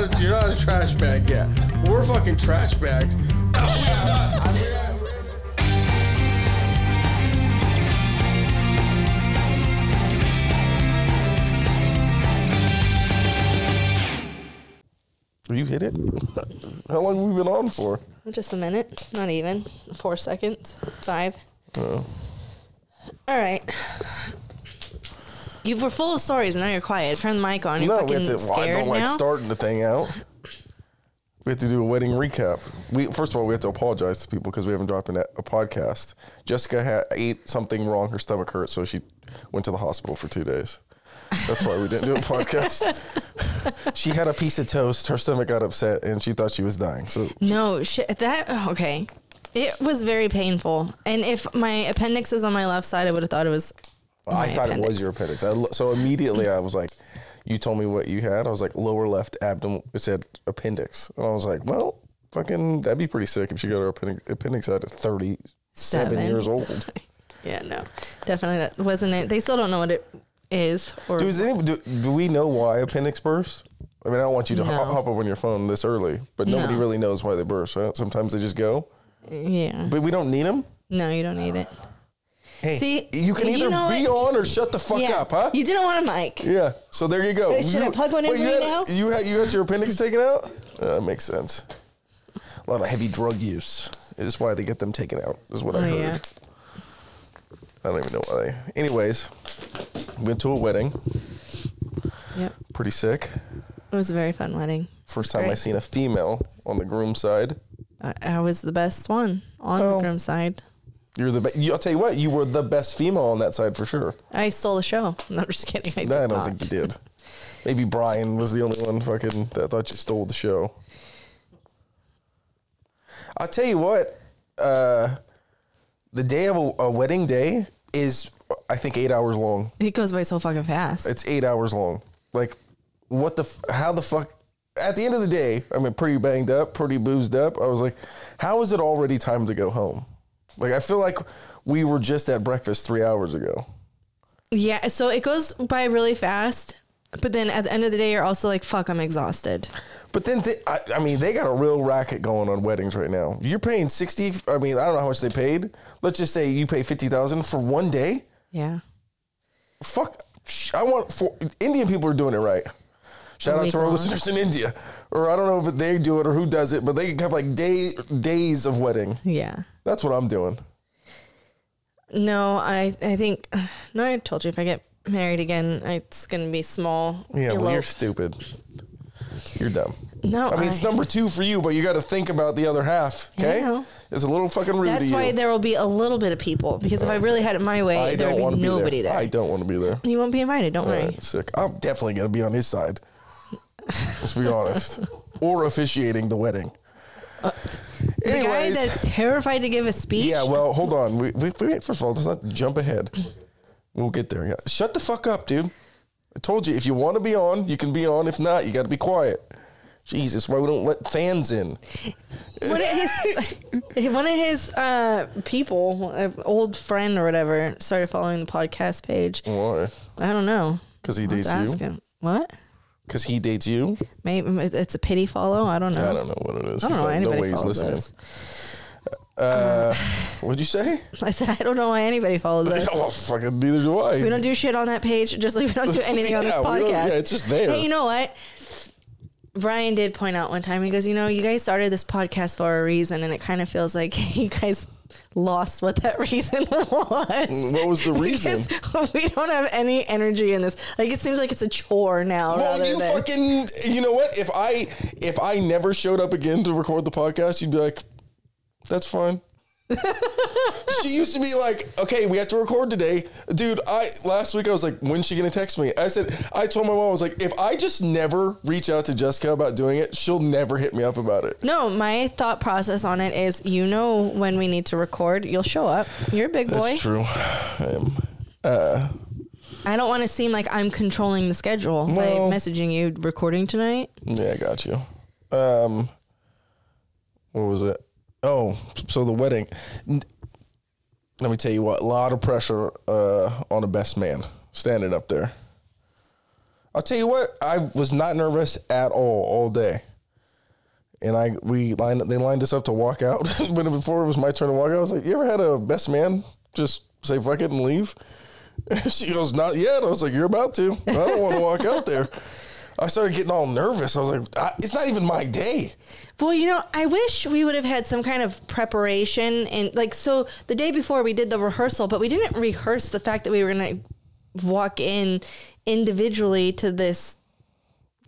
not a, you're not a trash bag yet. We're fucking trash bags. You hit it? How long have we been on for? Just a minute, not even four seconds, five. Oh. All right. You were full of stories, and now you're quiet. Turn the mic on. You're no, we have to. Well, I don't like now. starting the thing out. We have to do a wedding recap. We first of all we have to apologize to people because we haven't dropped a, a podcast. Jessica had ate something wrong; her stomach hurt, so she went to the hospital for two days. That's why we didn't do a podcast. she had a piece of toast. Her stomach got upset, and she thought she was dying. So No. That okay. It was very painful, and if my appendix was on my left side, I would have thought it was. I my thought it was your appendix. I, so immediately I was like, "You told me what you had." I was like, "Lower left abdomen." It said appendix, and I was like, "Well, fucking, that'd be pretty sick if she got her appendix, appendix out at thirty-seven Seven. years old." Yeah, no, definitely that wasn't it. They still don't know what it is. Or Do, is any, do, do we know why appendix bursts? I mean, I don't want you to No. hop, hop up on your phone this early, but nobody No. really knows why they burst. Right? Sometimes they just go, yeah, but we don't need them. no, you don't need it. Hey, See, you can you either know be what? on or shut the fuck yeah, up, huh? you didn't want a mic. Yeah. So there you go. Wait, should I plug one in you right had, now? You had you had your appendix taken out. Uh, that makes sense. A lot of heavy drug use is why they get them taken out. Is what I Oh, heard. yeah. I don't even know why. Anyways, went to a wedding. Yep, Pretty sick. it was a very fun wedding. First time I seen a female on the groom side. I, I was the best one on the groom side. You're the. Be- I'll tell you what. You were the best female on that side for sure. I stole the show. No, I'm not just kidding. I, I did don't not. think you did. Maybe Brian was the only one fucking that thought you stole the show. I'll tell you what, uh, the day of a, a wedding day is, I think, eight hours long. It goes by so fucking fast. It's eight hours long. Like, what the, f- how the fuck? At the end of the day, I mean, pretty banged up, pretty boozed up. I was like, how is it already time to go home? Like, I feel like we were just at breakfast three hours ago. yeah, so it goes by really fast. But then at the end of the day, you're also like, fuck, I'm exhausted. But then, they, I, I mean, they got a real racket going on weddings right now. You're paying sixty. I mean, I don't know how much they paid. Let's just say you pay fifty thousand for one day. Yeah. Fuck, I want for Indian people are doing it right. Shout out to our long. listeners in India, or I don't know if they do it or who does it, but they have like day days of wedding. Yeah. That's what I'm doing. No, I I think no, I told you if I get married again, it's gonna be small. Yeah, well, elope. you're stupid. You're dumb. no, I mean, it's number two for you, but you got to think about the other half. Okay, it's a little fucking rude That's why you. there will be a little bit of people because if I really had it my way, I there would be be nobody there. there. I don't want to be there. You won't be invited. Don't worry. Alright, sick. I'm definitely gonna be on his side. Let's be honest. Or officiating the wedding. Uh, The guy Anyways, that's terrified to give a speech. yeah. Well, hold on. We, we, we, first of all, let's not jump ahead. We'll get there. Yeah. Shut the fuck up, dude. I told you if you want to be on, you can be on. If not, you got to be quiet. Jesus, why we don't let fans in? one of his one of his uh, people, an old friend or whatever, started following the podcast page. Why? I don't know. Because he Let's dates you. him. What? Because he dates you. Maybe it's a pity follow. I don't know. I don't know what it is. I don't He's know why not- no anybody way he's follows listening. us. Uh, what'd you say? I said I don't know why anybody follows us. oh, fucking neither do I. We don't do shit on that page, just like we don't do anything on this Yeah, we don't- podcast. yeah, it's just there. Hey, you know what? Brian did point out one time. He goes, "You know, you guys started this podcast for a reason, and it kind of feels like you guys lost what that reason was. What was the reason? Because we don't have any energy in this. Like it seems like it's a chore now. Well, you than, fucking, you know what? If I if I never showed up again to record the podcast, you'd be like, "That's fine." she used to be like, "Okay, we have to record today, dude." I last week I was like, "When's she gonna text me?" I said, I told my mom I was like, "If I just never reach out to Jessica about doing it, she'll never hit me up about it." no, my thought process on it is, you know, when we need to record, you'll show up. You're a big boy. That's true. I am. Uh, I don't want to seem like I'm controlling the schedule by Well- messaging you recording tonight. Yeah, I got you. Um, what was it? Oh, so the wedding. Let me tell you what. A lot of pressure uh, on the best man standing up there. I'll tell you what, I was not nervous at all all day. And I we lined they lined us up to walk out. when before it was my turn to walk out, I was like, "You ever had a best man just say fuck it and leave?" she goes, "Not yet." I was like, "You're about to. I don't want to walk out there." I started getting all nervous. I was like, I, "It's not even my day." Well, you know, I wish we would have had some kind of preparation and like so the day before we did the rehearsal, but we didn't rehearse the fact that we were going to walk in individually to this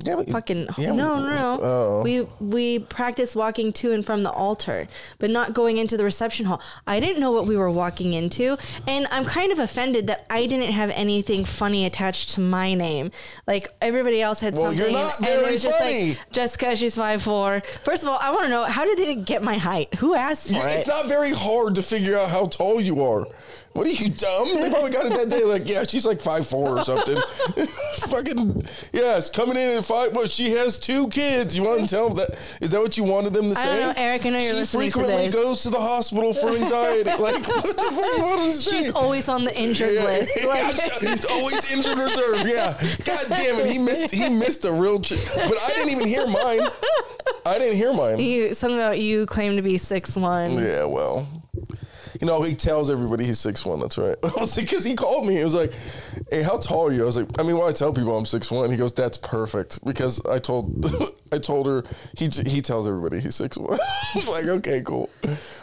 Yeah, but fucking yeah, no no no Oh. we we practiced walking to and from the altar but not going into the reception hall i didn't know what we were walking into and i'm kind of offended that i didn't have anything funny attached to my name like everybody else had Well, something you're not and very it was just funny. like jessica she's five four. First of all i want to know how did they get my height who asked for it it's not very hard to figure out how tall you are. What are you dumb? They probably got it that day. Like, yeah, she's like five four or something. Fucking yes, coming in at five. Well, she has two kids. You want to tell them that? Is that what you wanted them to I say? don't know, Eric, I know you're she listening to frequently this. goes to the hospital for anxiety. like, what the fuck you want them to say? she's always on the injured Yeah, list yeah, Like- she's always injured reserve. Yeah. God damn it, he missed. He missed a real. Ch- but I didn't even hear mine. I didn't hear mine. you something about you claim to be six one Yeah, well, you know, he tells everybody he's six one. That's right. Because he called me. He was like, "Hey, how tall are you?" I was like, "I mean, why I tell people I'm six one?" He goes, "That's perfect." Because I told, I told her he he tells everybody he's six one. like, okay, cool.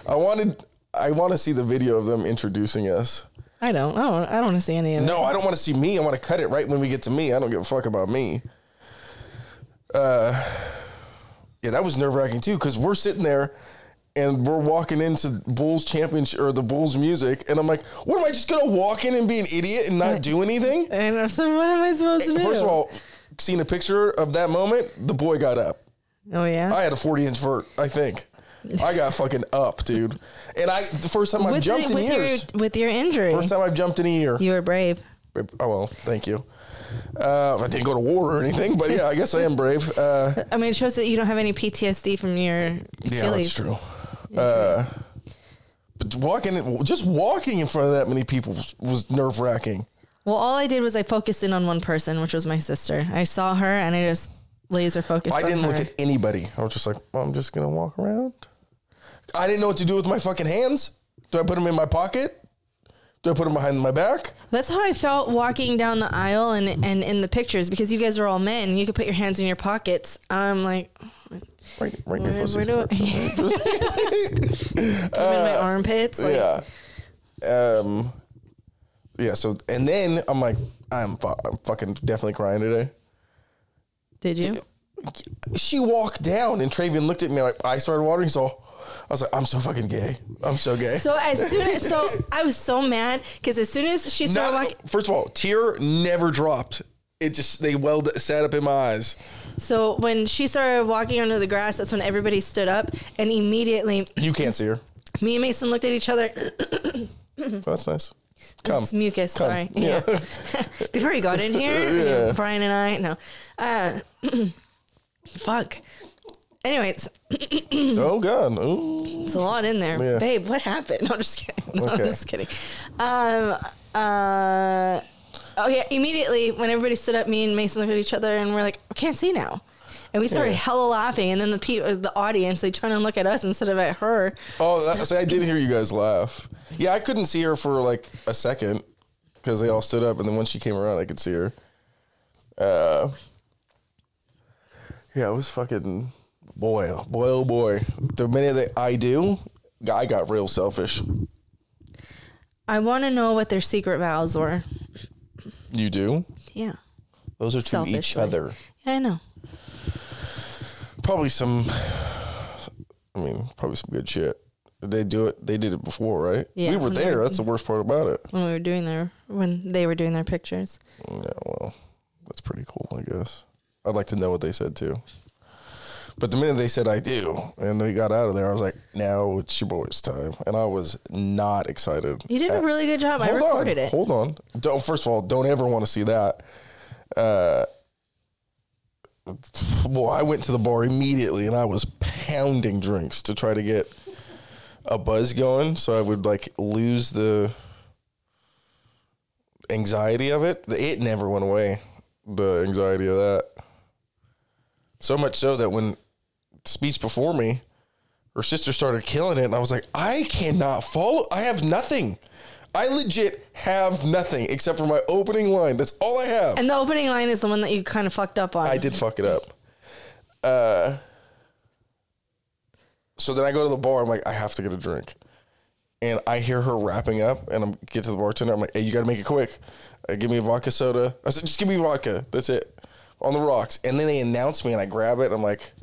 I wanted, I want to see the video of them introducing us. I don't. I don't. I don't want to see any of it. No, I don't want to see me. I want to cut it right when we get to me. I don't give a fuck about me. Uh, yeah, that was nerve wracking too because we're sitting there and we're walking into Bulls championship or the Bulls music, and I'm like, what am I just gonna walk in and be an idiot and not do anything? And I said, what am I supposed to do? First of all, seeing a picture of that moment, the boy got up. oh yeah. I had a 40 inch vert, I think. I got fucking up, dude. And I the first time I've with jumped the- in with years. your with your injury, First time I've jumped in a year. you were brave. Oh well, thank you. Uh, I didn't go to war or anything, but yeah, I guess I am brave. Uh, I mean, it shows that you don't have any PTSD from your yeah, Achilles. that's true. Uh, but walking, just walking in front of that many people was, was nerve wracking. Well, all I did was I focused in on one person, which was my sister. I saw her and I just laser focused. I didn't her. look at anybody. I was just like, well, I'm just gonna walk around. I didn't know what to do with my fucking hands. Do I put them in my pocket? Do I put them behind my back? That's how I felt walking down the aisle and and in the pictures because you guys are all men. You could put your hands in your pockets. I'm like, Right, right your pussy. do I'm in my armpits. Like, Uh, yeah. Um. Yeah. So and then I'm like, I'm, fu- I'm fucking definitely crying today. Did you? She walked down and Travian looked at me like I started watering. So I was like, I'm so fucking gay. I'm so gay. So as soon as so I was so mad because as soon as she started Not- walking, first of all, tear never dropped. It just they welled sat up in my eyes. so when she started walking under the grass, that's when everybody stood up and immediately You can't see her. me and Mason looked at each other. Oh, that's nice. Come. It's mucus. Come. Sorry. Yeah. Before he got in here, Yeah. Brian and I no. Uh, fuck. Anyways, Oh god. Ooh. It's a lot in there, Yeah. babe. What happened? No, I'm just kidding. No, I'm just kidding. Um. Uh. Oh yeah. Immediately, when everybody stood up, me and Mason looked at each other, and we're like, "I can't see now." And we started Yeah. hella laughing, and then the pe- the audience they turn and look at us instead of at her. Oh, that, see, I did hear you guys laugh. Yeah, I couldn't see her for like a second because they all stood up, and then when she came around, I could see her. Uh, yeah, it was fucking boy, oh boy, oh boy. The minute that I do, I got real selfish. I want to know what their secret vows were. You do? Yeah. Those are to each other. Yeah, I know. Probably some. I mean, probably some good shit. They do it? They did it before, right? Yeah, we were there. That's the worst part about it. When we were doing their when they were doing their pictures. Yeah, well, that's pretty cool, I guess. I'd like to know what they said too. But the minute they said I do, and they got out of there, I was like, now it's your boy's time. And I was not excited. You did a really good job. I Hold recorded on, it. Hold on. Don't, first of all, don't ever want to see that. Uh, well, I went to the bar immediately and I was pounding drinks to try to get a buzz going so I would like lose the anxiety of it. It never went away. the anxiety of that. So much so that when speech before me, her sister started killing it, and I was like, I cannot follow. I have nothing. I legit have nothing except for my opening line. That's all I have. And the opening line is the one that you kind of fucked up on. I did fuck it up. Uh, so then I go to the bar. I'm like, I have to get a drink, and I hear her wrapping up, and I'm get to the bartender. I'm like, Hey, you got to make it quick. Uh, give me a vodka soda. I said, just give me vodka. That's it. On the rocks. And then they announce me, and I grab it. And I'm like,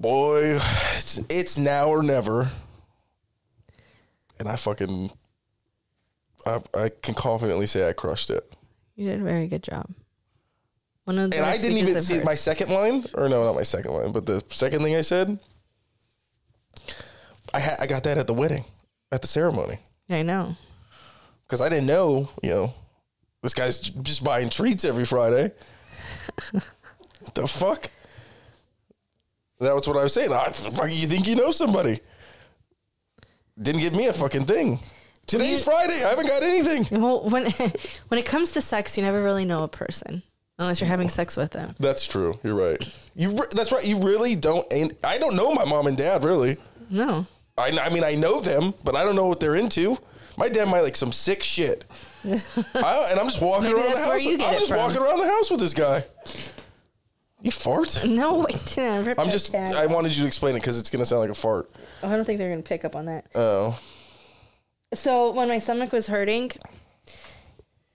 boy, it's, it's now or never. And I fucking, I, I can confidently say I crushed it. You did a very good job. One of the And I didn't even see heard. my second line, or no, not my second line, but the second thing I said. I had I got that at the wedding, at the ceremony, I know. because I didn't know, you know, this guy's j- just buying treats every Friday. the fuck? That was what I was saying. Ah, fuck, you think you know somebody? Didn't give me a fucking thing. Today's Friday. I haven't got anything. Well, when when it comes to sex, you never really know a person unless you're having sex with them. That's true. You're right. You. Re- that's right. You really don't. Ain't, I don't know my mom and dad really. No. I, I mean, I know them, but I don't know what they're into. My dad might like some sick shit. I, and I'm just walking Maybe around the that's where house. you With, get I'm it just from. walking around the house with this guy. You fart? No, I didn't. Rip I'm just. I wanted you to explain it because it's gonna sound like a fart. Oh, I don't think they're gonna pick up on that. Oh, So when my stomach was hurting,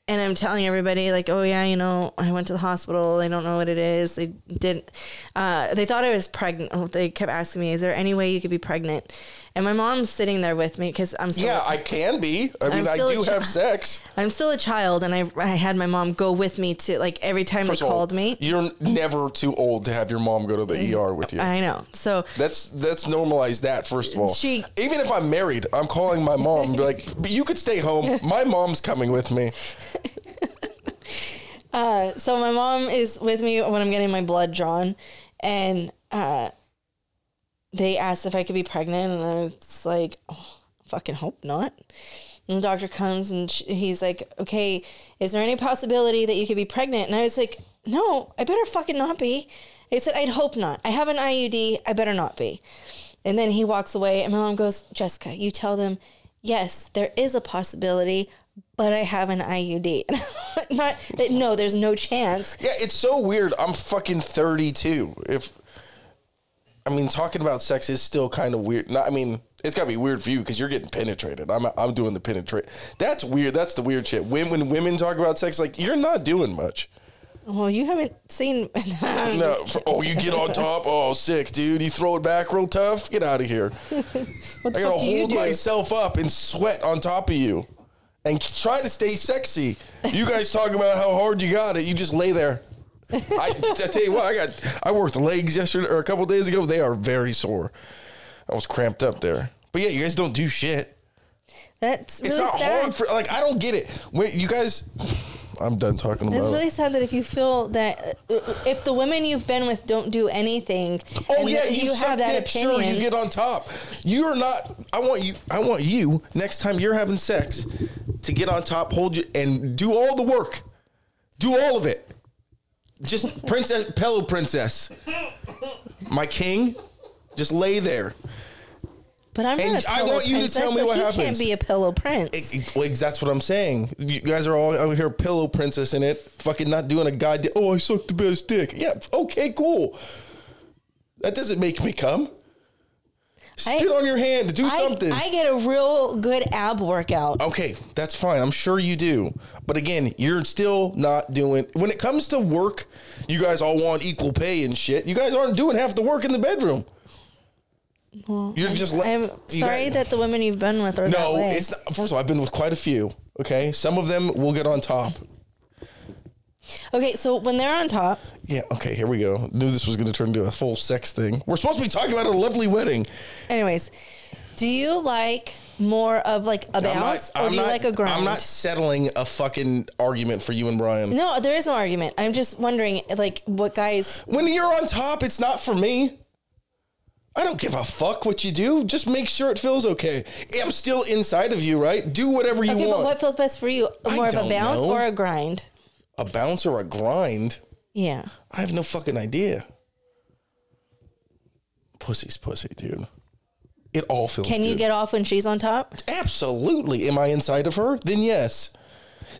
and I'm telling everybody like, oh yeah, you know, I went to the hospital. They don't know what it is. They didn't. Uh, they thought I was pregnant. They kept asking me, is there any way you could be pregnant? And my mom's sitting there with me because I'm still, yeah, I can be. I mean, I do chi- have sex. I'm still a child, and I I had my mom go with me to like every time First they all, called me. You're never too old to have your mom go to the ER with you. I know. So That's that's normalize that first of all. She- even if I'm married, I'm calling my mom and be like, "But you could stay home. My mom's coming with me." Uh, so my mom is with me when I'm getting my blood drawn, and uh, they asked if I could be pregnant, and I was like, oh, fucking hope not. And the doctor comes and sh he's like, okay, is there any possibility that you could be pregnant? And I was like, no, I better fucking not be. He said, I'd hope not. I have an IUD. I better not be. And then he walks away, and my mom goes, Jessica, you tell them, yes, there is a possibility, but I have an IUD. not that, no, there's no chance. Yeah, it's so weird. I'm fucking 32. If I mean, talking about sex is still kind of weird. Not, I mean, it's gotta be weird for you because you're getting penetrated. I'm I'm doing the penetrate. That's weird. That's the weird shit. When when women talk about sex, like you're not doing much. Well, you haven't seen. No. for- oh, you get on top. Oh, sick, dude. You throw it back real tough. Get out of here. I gotta fuck do you hold myself up and sweat on top of you, and try to stay sexy. You guys talk about how hard you got it. You just lay there. I, I tell you what, I got. I worked legs yesterday or a couple days ago. They are very sore. I was cramped up there. But yeah, you guys don't do shit. That's It's not sad. hard for like I don't get it. When you guys, I'm done talking about. It's really sad that if you feel that uh, if the women you've been with don't do anything, Oh yeah, that you, have that dick. opinion. Sure, you get on top. You are not. I want you. I want you next time you're having sex to get on top, hold you, and do all the work. Do all of it. Just princess, pillow princess, my king. Just lay there. but I'm and not I want you to tell me so what he happens. can't be a pillow prince. It- like, that's what I'm saying. You guys are all out here pillow princess in it, fucking not doing a goddamn. Oh, I sucked the best dick. Yeah, okay, cool. That doesn't make me come. Spit I- on your hand. To do I, something. I get a real good ab workout. okay, that's fine. I'm sure you do. But again, you're still not doing. When it comes to work, you guys all want equal pay and shit. You guys aren't doing half the work in the bedroom. you're just. let- I'm sorry guys- that the women you've been with are that No, it's not, first of all, I've been with quite a few. Okay, some of them will get on top. Okay, so when they're on top, Yeah, okay, here we go. Knew this was going to turn into a full sex thing. We're supposed to be talking about a lovely wedding. anyways, do you like more of like a bounce or do you like a grind? I'm not settling a fucking argument for you and Brian. No, there is no argument. I'm just wondering, like, what guys. When you're on top, it's not for me. I don't give a fuck what you do. Just make sure it feels okay. I'm still inside of you, right? Do whatever you Okay, want. but what feels best for you? I More of a don't bounce know. or a grind? A bounce or a grind? Yeah. I have no fucking idea. Pussy's pussy, dude. It all feels Can you good. get off when she's on top? Absolutely. Am I inside of her? Then yes.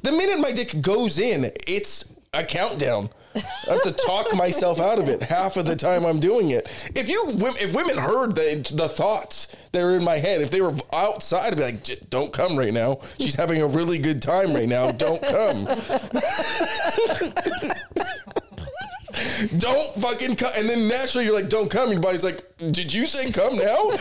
The minute my dick goes in, it's a countdown. I have to talk myself out of it half of the time I'm doing it. If you, if women heard the the thoughts that are in my head, if they were outside, I'd be like, "J- "Don't come right now. She's having a really good time right now. Don't come. don't fucking come." And then naturally, you're like, "Don't come." Your body's like, "Did you say come now?"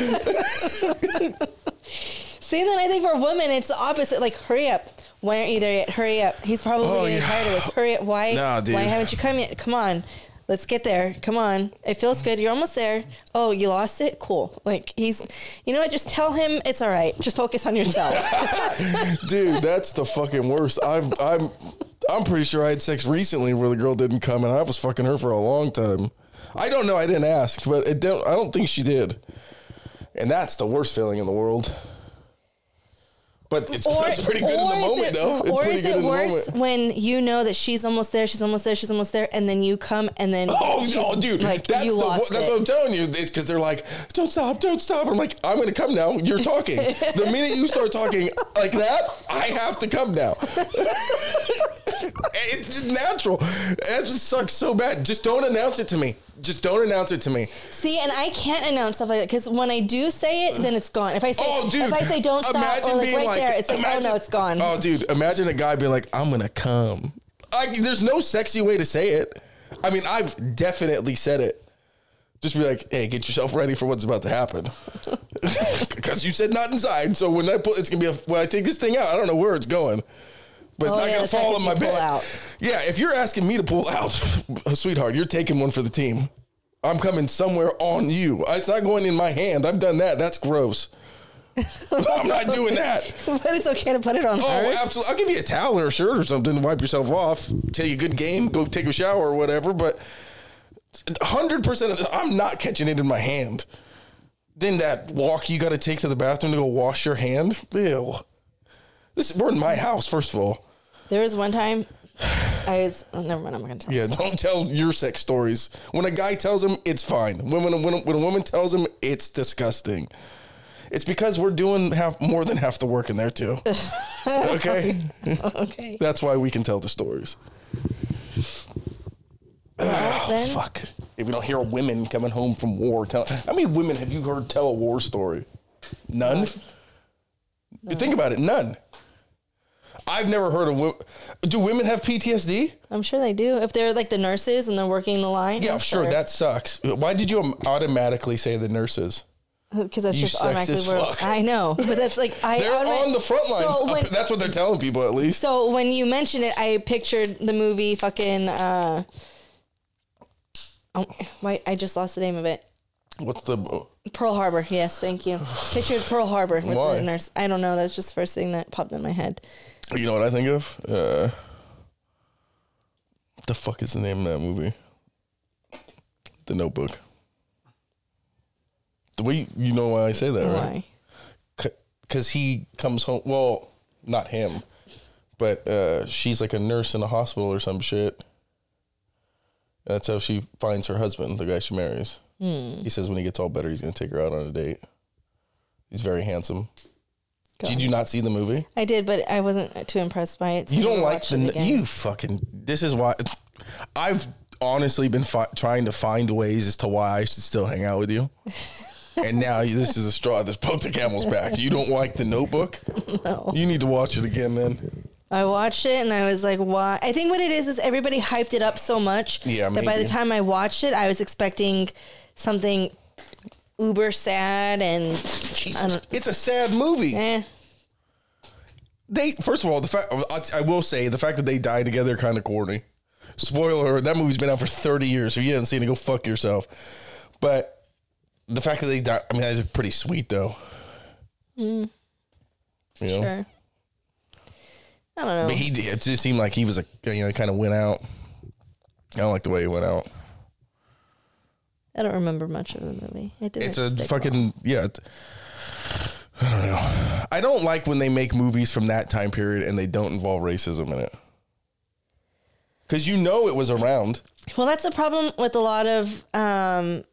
See, then I think for women, it's the opposite. Like, hurry up. Why aren't you there yet? Hurry up. He's probably Oh, getting yeah. tired of us. Hurry up. Why? Nah. Why haven't you come yet? Come on. Let's get there. Come on. It feels good. You're almost there. Oh, you lost it? Cool. Like, he's, you know what? Just tell him it's all right. Just focus on yourself. Dude, that's the fucking worst. I'm I'm I'm pretty sure I had sex recently where the girl didn't come and I was fucking her for a long time. I don't know. I didn't ask, but it don't. I don't think she did. And that's the worst feeling in the world. But it's, it's pretty good in the or moment, it- though. It's or is it worse when you know that she's almost there, she's almost there, she's almost there, and then you come and then Oh no, oh, dude! like that's you the, lost that's it. what I'm telling you. Because they're like, "Don't stop, don't stop." I'm like, "I'm gonna come now." You're talking. the minute you start talking like that, I have to come now. it's natural. It just sucks so bad. Just don't announce it to me. Just don't announce it to me. See, and I can't announce stuff like that because when I do say it, then it's gone. If I say, Oh, dude! if I say don't stop, imagine or like being right like, there, it's like, imagine- oh no, it's gone. Oh, dude! Imagine a guy being like, "I'm gonna come." Like, there's no sexy way to say it. I mean, I've definitely said it. Just be like, "Hey, get yourself ready for what's about to happen," because you said not inside. So when I pull, it's gonna be a, when I take this thing out. I don't know where it's going, but it's Oh, not yeah, gonna fall right, fall 'cause in my bed. out. Yeah, if you're asking me to pull out, sweetheart, you're taking one for the team. I'm coming somewhere on you. It's not going in my hand. I've done that. That's gross. I'm not doing that. but it's okay to put it on Oh, absolutely. I'll give you a towel or a shirt or something to wipe yourself off. Take a good game, go take a shower or whatever. But 100% of the I'm not catching it in my hand. Then that walk you got to take to the bathroom to go wash your hand. Ew. This, we're in my house, first of all. There was one time I was. Oh, never mind. I'm gonna tell. Yeah, don't tell your sex stories. When a guy tells him, it's fine. When, when, when, when a woman tells him, it's disgusting. It's because we're doing half more than half the work in there too. Okay, Okay. that's why we can tell the stories. Well, ah, then, Fuck. If we don't hear women coming home from war, tell how many women have you heard tell a war story? None. You think about it, none. I've never heard of women. Do women have PTSD? I'm sure they do. If they're like the nurses and they're working the line. Yeah, sure. That sucks. Why did you automatically say the nurses? Because that's you just automatically where fuck. I know, but that's like I. They're automatic- on the front lines. So when, That's what they're telling people, at least. so when you mention it, I pictured the movie fucking. Uh, oh, wait, I just lost the name of it. What's the? Pearl Harbor. Yes, thank you. Pictured Pearl Harbor with Why? the nurse. I don't know. That's just the first thing that popped in my head. You know what I think of? Uh, the fuck is the name of that movie? The Notebook. The way you know why I say that, right? Why? Because he comes home. Well, not him, but uh, she's like a nurse in a hospital or some shit. That's how she finds her husband, the guy she marries. Hmm. He says when he gets all better, he's gonna take her out on a date. He's very handsome. Did you not see the movie? I did, but I wasn't too impressed by it. so You don't like the you fucking. This is why I've honestly been fi- trying to find ways as to why I should still hang out with you. and now this is a straw that's broke the camel's back. You don't like the Notebook? No. You need to watch it again, then. I watched it and I was like, why? I think what it is is everybody hyped it up so much Yeah, that by the time I watched it, I was expecting something uber sad and Jesus. It's a sad movie. eh. They first of all, the fact I- I will say the fact that they die together kind of corny. Spoiler: that movie's been out for thirty years. If you haven't seen it, go fuck yourself. But the fact that they died, I mean, that's pretty sweet though. You know? Sure. I don't know. But he did. It just seemed like he was a you know kind of went out. I don't like the way he went out. I don't remember much of the movie. It It's a fucking yeah. I don't know. I don't like when they make movies from that time period and they don't involve racism in it. because you know it was around. Well, that's the problem with a lot of um,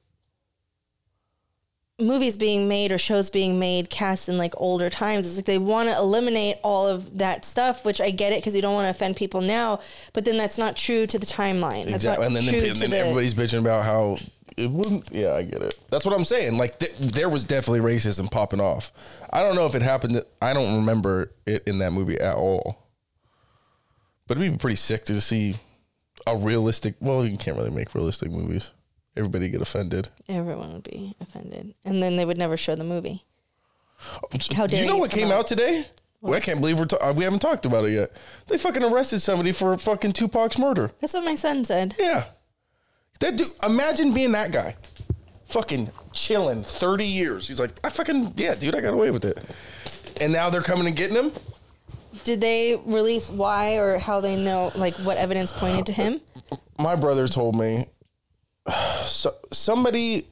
movies being made or shows being made cast in like older times. It's like they want to eliminate all of that stuff, which I get it because you don't want to offend people now. But then that's not true to the timeline. That's Exactly. And then, and then the- everybody's bitching about how it wouldn't. Yeah, I get it. That's what I'm saying. Like th- there was definitely racism popping off. I don't know if it happened. I don't remember it in that movie at all. But it'd be pretty sick to see a realistic. Well, you can't really make realistic movies. Everybody get offended. everyone would be offended, and then they would never show the movie. How Do dare you know you what came out- out today? Well, I can't believe we're ta- uh, we haven't talked about it yet. They fucking arrested somebody for fucking Tupac's murder. That's what my son said. Yeah. That dude, imagine being that guy. Fucking chilling 30 years. He's like, I fucking, yeah, dude, I got away with it. And now they're coming and getting him? Did they release why or how they know, like what evidence pointed to him? My brother told me, so, somebody,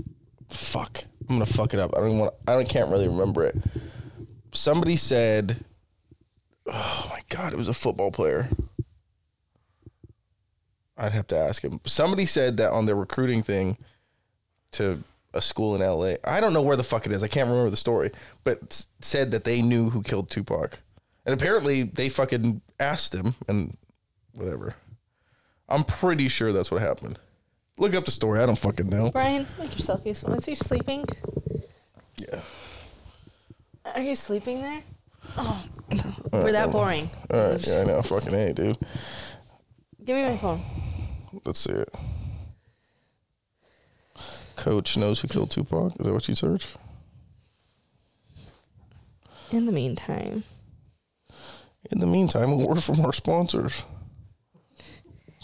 fuck, I'm to fuck it up. I don't want, I don't, can't really remember it. Somebody said, oh my God, it was a football player. I'd have to ask him. Somebody said that on their recruiting thing to a school in LA. I don't know where the fuck it is. I can't remember the story, but said that they knew who killed Tupac. And apparently they fucking asked him and whatever. I'm pretty sure that's what happened. Look up the story. I don't fucking know. Brian, make yourself useful. Is he sleeping? Yeah. Are you sleeping there? Oh, we're that boring. All right. Yeah, I know. Fucking A, dude. Give me my phone. Let's see it. Coach knows who killed Tupac. Is that what you search? In the meantime, In the meantime, a word from our sponsors.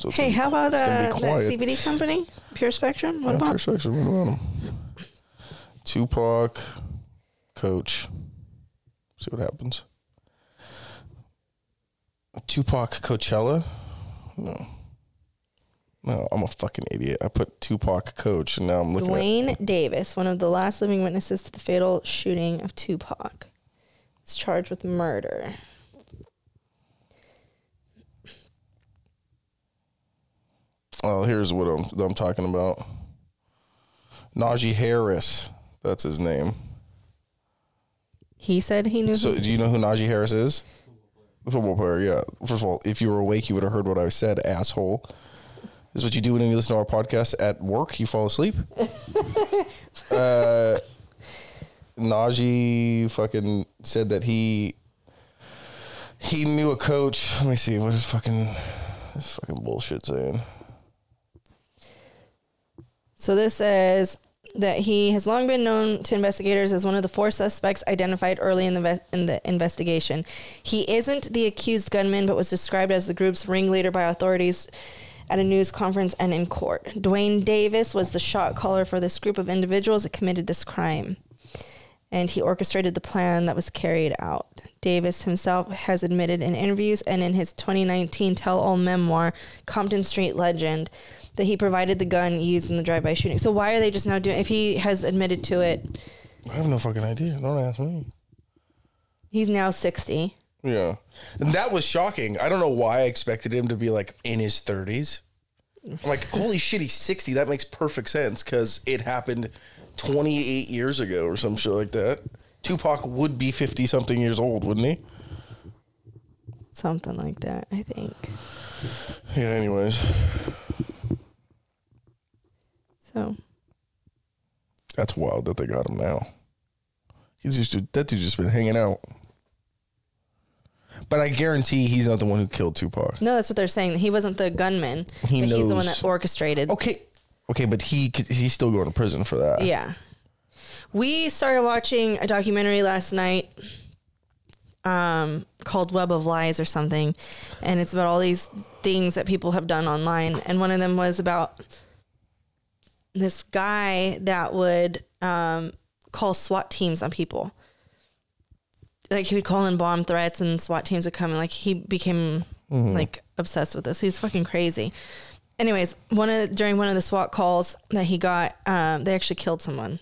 So hey, how about uh, that. CBD company, Pure Spectrum? What Yeah, about? Pure Spectrum, what about 'em? Tupac, Coach. See what happens. Tupac Coachella? No. No, I'm a fucking idiot. I put Tupac Coach, and now I'm looking at. Duane Davis, one of the last living witnesses to the fatal shooting of Tupac, is charged with murder. Oh, here's what I'm, I'm talking about. Najee Harris. That's his name. He said he knew. So, who, do you know who Najee Harris is? The football player, yeah. First of all, if you were awake, you would have heard what I said, asshole. This is what you do when you listen to our podcast at work. You fall asleep. uh, Najee fucking said that he he knew a coach. Let me see what is fucking this fucking bullshit saying. So this says that he has long been known to investigators as one of the four suspects identified early in the ves- in the investigation. He isn't the accused gunman, but was described as the group's ringleader by authorities at a news conference and in court. Duane Davis was the shot caller for this group of individuals that committed this crime. And he orchestrated the plan that was carried out. Davis himself has admitted in interviews and in his 2019 tell all memoir, Compton Street Legend, that he provided the gun used in the drive by shooting. So, why are they just now doing If he has admitted to it, I have no fucking idea. Don't ask me. he's now 60. Yeah. And that was shocking. I don't know why I expected him to be like in his 30s. I'm like, holy shit, he's 60. That makes perfect sense because it happened 28 years ago or some shit like that. Tupac would be 50 something years old, wouldn't he? Something like that, I think. Yeah, anyways. So, That's wild that they got him now. He's just that dude's just been hanging out. But I guarantee he's not the one who killed Tupac. no, that's what they're saying. He wasn't the gunman, He but he's the one that orchestrated. Okay. Okay, but he could- he's still going to prison for that. Yeah. We started watching a documentary last night um, called Web of Lies or something. And it's about all these things that people have done online. And one of them was about this guy that would um, call SWAT teams on people. Like he would call in bomb threats and SWAT teams would come and like he became like obsessed with this. He was fucking crazy. Anyways, one of during one of the SWAT calls that he got, um, they actually killed someone.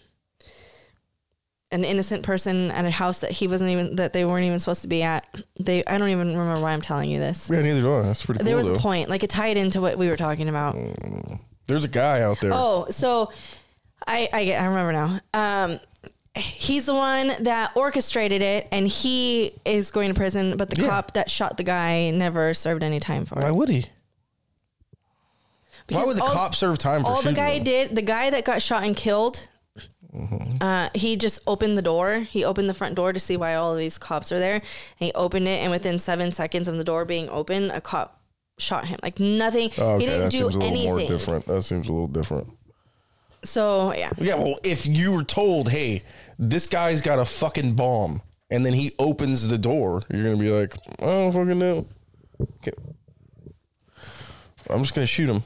an innocent person at a house that he wasn't even that they weren't even supposed to be at. They I don't even remember why I'm telling you this. Yeah, neither do I. That's pretty There cool was though. a point, like it tied into what we were talking about. There's a guy out there. Oh, so I I get I remember now. Um he's the one that orchestrated it and he is going to prison, but the Yeah. cop that shot the guy never served any time for it. Why it. would he? Why Because would the all- cop serve time for all the shooting guy him? did the guy that got shot and killed Mm-hmm. uh, he just opened the door he opened the front door to see why all of these cops are there and he opened it and within seven seconds of the door being open a cop shot him like nothing Oh, okay, he didn't that do seems a little anything more different. That seems a little different. so yeah Yeah, well, if you were told, "Hey, this guy's got a fucking bomb," and then he opens the door, you're gonna be like, "I don't fucking know." Okay. I'm just gonna shoot him.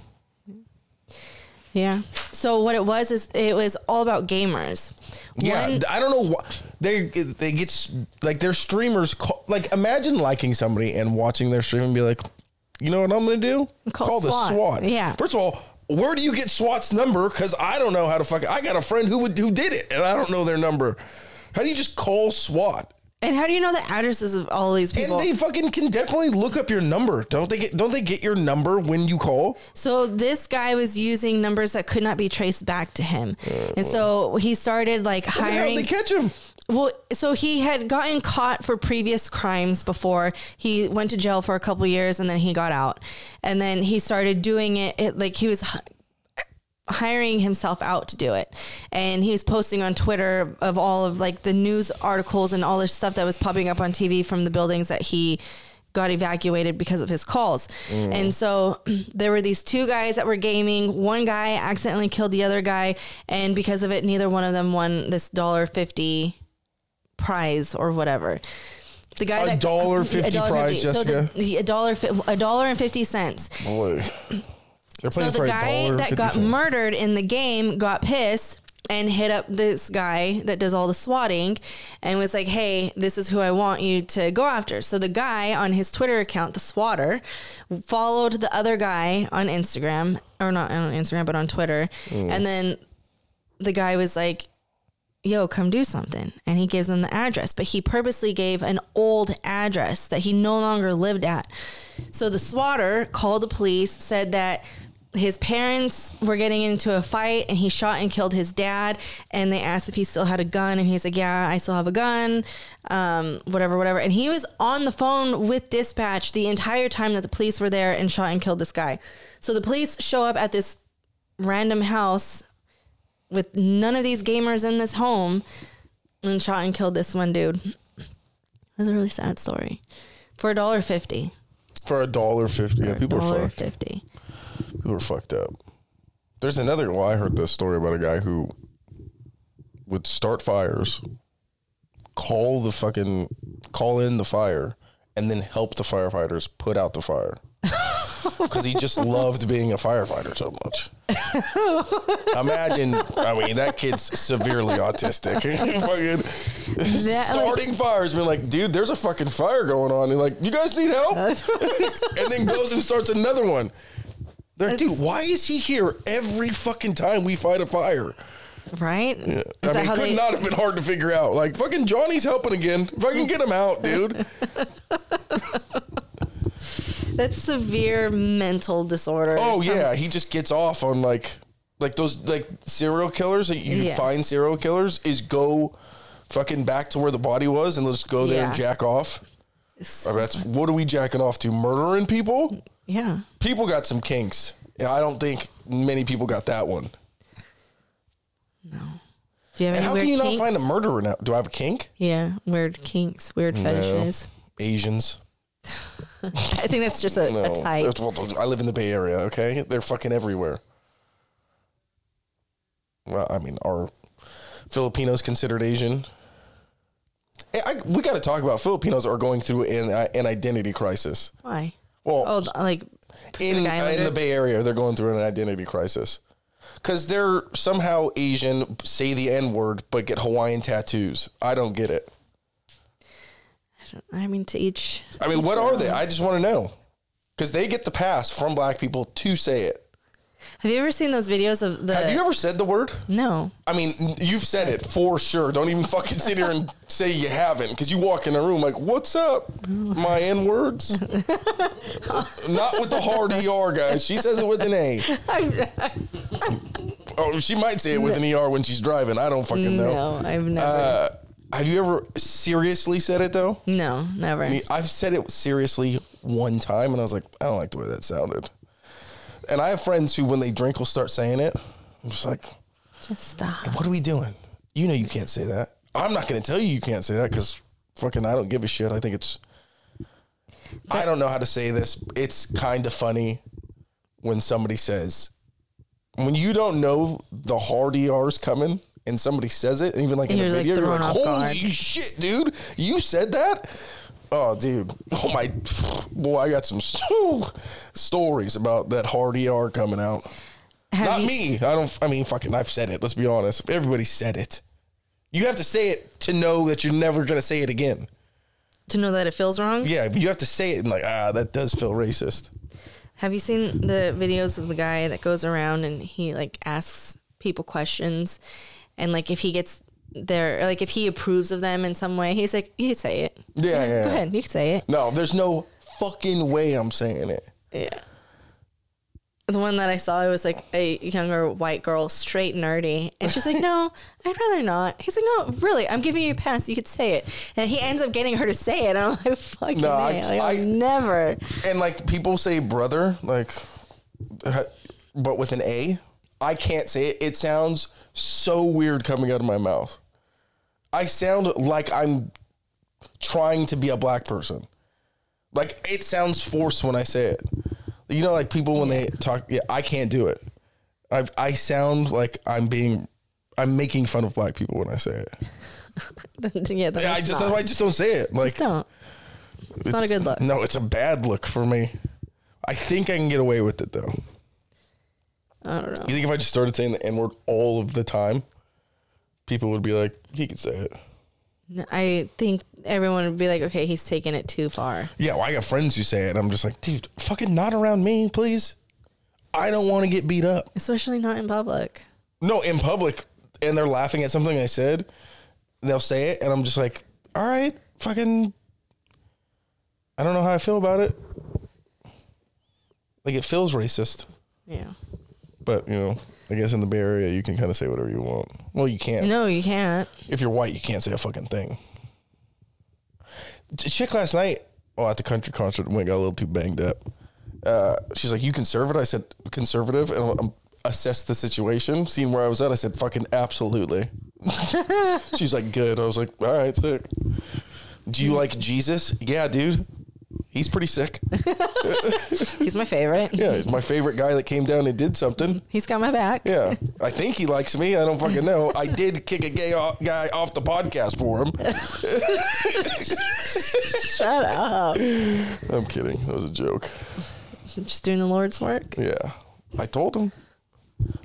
yeah so what it was is it was all about gamers Yeah, One- I don't know why they they get like their streamers. Call, like, imagine liking somebody and watching their stream and be like, "You know what I'm gonna do? Call the SWAT." SWAT." Yeah. First of all. Where do you get SWAT's number? Because I don't know how to fuck. I got a friend who would who did it, and I don't know their number. How do you just call SWAT? And how do you know the addresses of all these people And they fucking can definitely look up your number. Don't they get don't they get your number when you call? So this guy was using numbers that could not be traced back to him. And so he started like How did hiring they catch him? well so he had gotten caught for previous crimes before. He went to jail for a couple years and then he got out. And then he started doing it, it like he was hiring himself out to do it. And he was posting on Twitter of all of like the news articles and all this stuff that was popping up on TV from the buildings that he got evacuated because of his calls. Mm. And so there were these two guys that were gaming. One guy accidentally killed the other guy and because of it neither one of them won this dollar 50 prize or whatever. The guy A that dollar fifty a dollar prize, So the, a dollar a dollar and 50 cents. Boy. They're So the guy that got cents. murdered in the game got pissed and hit up this guy that does all the swatting and was like, "Hey, this is who I want you to go after." So the guy on his Twitter account, the swatter, followed the other guy on Instagram or not on Instagram but on Twitter. Mm. And then the guy was like, yo, come do something. And he gives them the address, but he purposely gave an old address that he no longer lived at. So the swatter called the police, said that his parents were getting into a fight and he shot and killed his dad and they asked if he still had a gun and he's like yeah i still have a gun um, whatever whatever. And he was on the phone with dispatch the entire time that the police were there and shot and killed this guy. So the police show up at this random house with none of these gamers in this home and shot and killed this one dude. It was a really sad story. For a dollar fifty. For a dollar fifty yeah people $1. are fucked. 50 who are fucked up. There's another. Well, I heard this story about a guy who would start fires, call the fucking call in the fire, and then help the firefighters put out the fire because he just loved being a firefighter so much. Imagine, I mean, that kid's severely autistic. fucking that, starting like, fires, being like, dude, there's a fucking fire going on, and like, you guys need help, and then goes and starts another one. They're dude, why is he here every fucking time we fight a fire? Right? Is I that mean, it could they not have been hard to figure out. Like, fucking Johnny's helping again. Fucking get him out, dude. that's severe mental disorder. Oh yeah, he just gets off on like, like those like serial killers that you Yeah. find serial killers is go fucking back to where the body was and let's go there and jack off. So- I mean, that's what are we jacking off to? Murdering people? Yeah. People got some kinks. Yeah, I don't think many people got that one. No. Do you have And any how weird can you kinks? not find a murderer now? Do I have a kink? Yeah, weird kinks, weird fetishes. Asians. I think that's just a, No, a type. That's I live in the Bay Area. Okay, they're fucking everywhere. Well, I mean, are Filipinos considered Asian? Hey, I, we got to talk about Filipinos are going through an uh, an identity crisis. Why? Well, Oh, like in uh, in the Bay Area, they're going through an identity crisis because they're somehow Asian, say the N word, but get Hawaiian tattoos. I don't get it. I don't, I mean, to each. I mean, each what are own. they? I just want to know because they get the pass from black people to say it. Have you ever seen those videos of the? Have you ever said the word? No. I mean, you've said it for sure. Don't even fucking sit here and say you haven't, because you walk in a room like, "What's up, my n words?" Not with the hard er, guys. She says it with an a. Oh, she might say it with an er when she's driving. I don't fucking know. No, I've never. Uh, have you ever seriously said it though? no, never. I mean, I've said it seriously one time, and I was like, I don't like the way that sounded. And I have friends who, when they drink, will start saying it. I'm just like, Just stop. what are we doing? You know you can't say that. I'm not going to tell you you can't say that because fucking I don't give a shit. I think it's. I don't know how to say this. It's kind of funny when somebody says, when you don't know the hard ER's coming and somebody says it, even like in a video, you're like, holy guard." shit, dude, you said that? Oh, dude. Oh, my. Boy, I got some stories about that hard ER coming out. Have Not you- me. I don't. I mean, fucking. I've said it. Let's be honest. Everybody said it. You have to say it to know that you're never gonna say it again. To know that it feels wrong. Yeah, but you have to say it and like, ah, that does feel racist. Have you seen the videos of the guy that goes around and he like asks people questions, and like if he gets their like if he approves of them in some way, he's like, you can say it. Yeah, yeah. Go ahead, you can say it. No, there's no fucking way I'm saying it. Yeah. The one that I saw, it was like a younger white girl, straight nerdy. And she's like, no, I'd rather not. He's like, no, really, I'm giving you a pass. You could say it. And he ends up getting her to say it. And I'm like, fucking No, I- Like, I, never. And like people say brother, like, but with an A. I can't say it. It sounds so weird coming out of my mouth. I sound like I'm trying to be a black person. Like it sounds forced when I say it. You know, like people when they talk. Yeah, I can't do it. I I sound like I'm being, I'm making fun of black people when I say it. yeah, Yeah, I just not. that's why I just don't say it. Like Just don't. It's, not a good look. No, it's a bad look for me. I think I can get away with it though. I don't know. You think if I just started saying the N word all of the time, people would be like, he can say it. I think everyone would be like, okay, he's taking it too far. Yeah, well, I got friends who say it. And I'm just like, dude, fucking not around me, please. I don't want to get beat up. Especially not in public. No, in public, and they're laughing at something I said. They'll say it, and I'm just like, all right, fucking. I don't know how I feel about it. Like it feels racist, Yeah. but you know, I guess in the Bay Area you can kind of say whatever you want. Well, you can't. No, you can't. If you're white, you can't say a fucking thing. A chick last night, oh, at the country concert, went got a little too banged up. Uh, she's like, "You conservative?" I said, "Conservative," and I'm, I'm assessed the situation, seen where I was at. I said, "Fucking absolutely." she's like, "Good." I was like, "All right, sick." Do you like Jesus? Yeah, dude. He's pretty sick. He's my favorite. Yeah, he's my favorite guy that came down and did something. He's got my back. Yeah, I think he likes me. I don't fucking know. I did kick a gay o- guy off the podcast for him. Shut up. I'm kidding. That was a joke. Just doing the Lord's work. Yeah, I told him.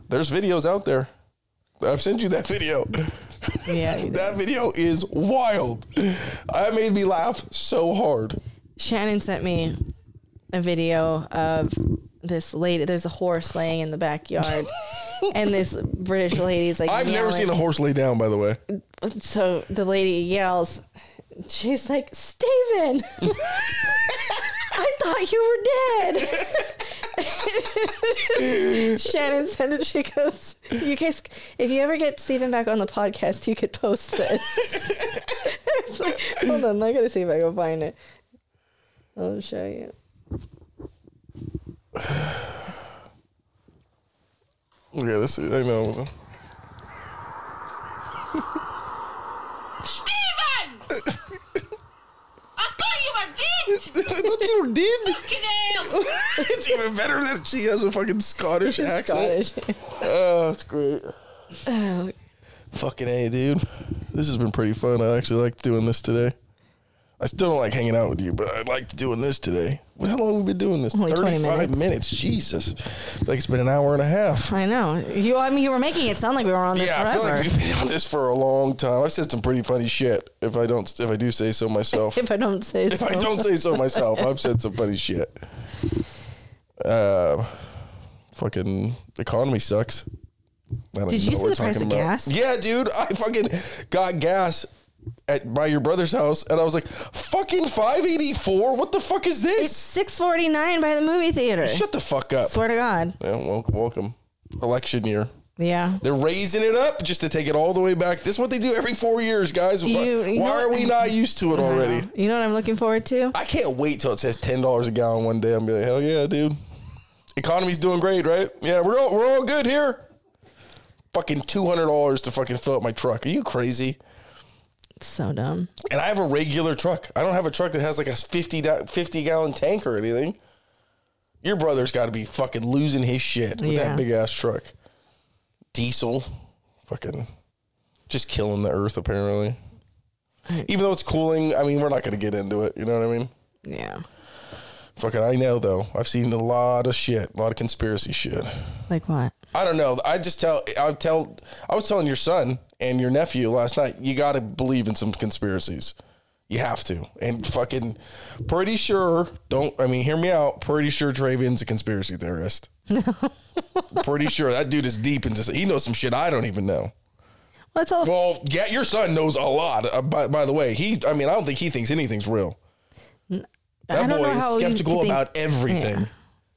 There's videos out there. I've sent you that video. Yeah. That video is wild. That made me laugh so hard. Shannon sent me a video of this lady. There's a horse laying in the backyard, and this British lady's like. I've never seen a horse lay down, by the way. So the lady yells. She's like, Steven, I thought you were dead. Shannon sent it. She goes, "You guys, if you ever get Steven back on the podcast, you could post this." it's like, hold on, I gotta see if I can find it. I'll show you. Okay, let's see. I know. Steven! I thought you were dead! I thought you were dead. Fucking hell! it's even better that she has a fucking Scottish accent. Scottish. Oh, that's great. Oh. Fucking A, dude. This has been pretty fun. I actually like doing this today. I still don't like hanging out with you, but I liked doing this today. Well, How long have we been doing this? Only 20 35 minutes. minutes. Jesus. Like it's been an hour and a half. I know. You. I mean, you were making it sound like we were on this Yeah, I feel like we've been on this for a long time. I've said some pretty funny shit. If I don't, if I do say so myself. if I don't say if so. I don't say so myself, I've said some funny shit. Uh, Fucking economy sucks. Did you see the price of about. gas? Yeah, dude. I fucking got gas at by your brother's house, and I was like, "Fucking five eighty four. What the fuck is this?" It's six forty nine by the movie theater. Shut the fuck up. Swear to God. Yeah, well, welcome. Election year. Yeah. They're raising it up just to take it all the way back. This is what they do every four years, guys. Why, You- you why are we not used to it already? You know what I'm looking forward to? I can't wait till it says ten dollars a gallon one day. I'm be like, hell yeah, dude. Economy's doing great, right? Yeah, we're all, we're all good here. Fucking two hundred dollars to fucking fill up my truck. Are you crazy? It's so dumb. And I have a regular truck. I don't have a truck that has like a 50, 50 gallon tank or anything. Your brother's got to be fucking losing his shit with Yeah. that big ass truck. Diesel, fucking just killing the earth apparently. Even though it's cooling, I mean, we're not going to get into it. You know what I mean? Yeah. Fucking, I know though. I've seen a lot of shit, a lot of conspiracy shit. Like what? I don't know. I just tell. I tell. I was telling your son and your nephew last night. You got to believe in some conspiracies. You have to. And fucking, pretty sure. Don't. I mean, hear me out. Pretty sure Travian's a conspiracy theorist. pretty sure that dude is deep into. He knows some shit I don't even know. Well, it's all Well, yeah, your son knows a lot. Uh, by, by the way, he. I mean, I don't think he thinks anything's real. I That don't boy is skeptical about everything, Yeah.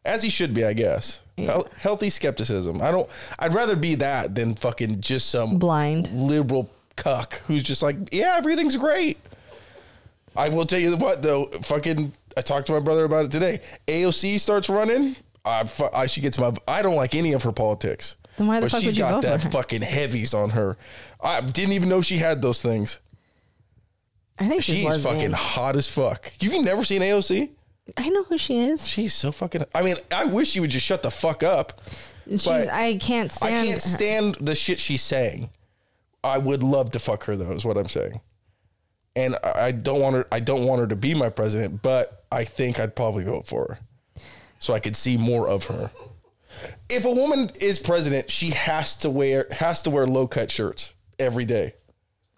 as he should be, I guess. Hel- healthy skepticism. I don't. I'd rather be that than fucking just some blind. liberal cuck who's just like, yeah, everything's great. I will tell you what though, fucking. I talked to my brother about it today. AOC starts running. I, fu- I she gets my. I don't like any of her politics. Then why the but fuck she's would you got vote for that her? fucking heavies on her. I didn't even know she had those things. I think she's, She's lesbian. fucking hot as fuck. You've never seen AOC? I know who she is. She's so fucking. I mean, I wish she would just shut the fuck up. She's, but I can't stand. I can't stand the shit she's saying. I would love to fuck her though, is what I'm saying. And I I don't want her. I don't want her to be my president, but I think I'd probably vote for her, so I could see more of her. If a woman is president, she has to wear has to wear low cut shirts every day.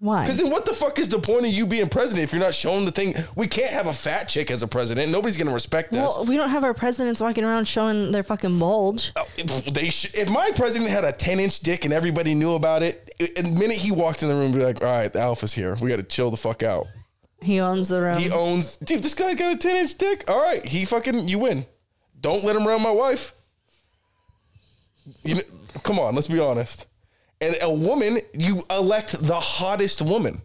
Why? Because then, what the fuck is the point of you being president if you're not showing the thing? We can't have a fat chick as a president. Nobody's gonna respect us. Well, we don't have our presidents walking around showing their fucking bulge. Oh, if they sh- if my president had a 10 inch dick and everybody knew about it, the minute he walked in the room, be like, all right, the alpha's here. We got to chill the fuck out. He owns the room. He owns, dude, this guy's got a 10 inch dick. All right, he fucking, you win. Don't let him around my wife. You know, come on, let's be honest. And a woman, you elect the hottest woman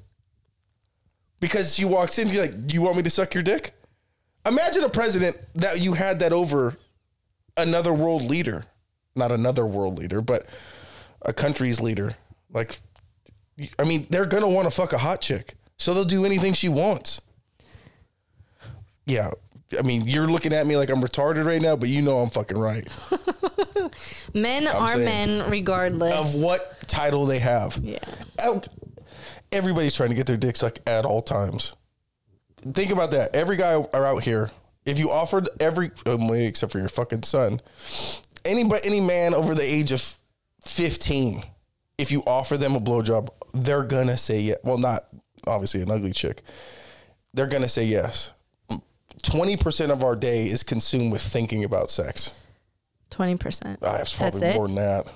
because she walks in, you're like, do you want me to suck your dick? Imagine a president that you had that over another world leader, not another world leader, but a country's leader. Like, I mean, they're gonna want to fuck a hot chick, so they'll do anything she wants. Yeah, I mean, you're looking at me like I'm retarded right now, but you know I'm fucking right. men are saying- men regardless. Of what title they have. yeah. Oh, Everybody's trying to get their dick sucked at all times. Think about that. Every guy are out here. If you offered every, um, except for your fucking son, anybody, any man over the age of fifteen, if you offer them a blowjob, they're gonna say yes. Well, not obviously an ugly chick. They're gonna say yes. Twenty percent of our day is consumed with thinking about sex. Twenty percent. Ah, it's That's probably it. more than that.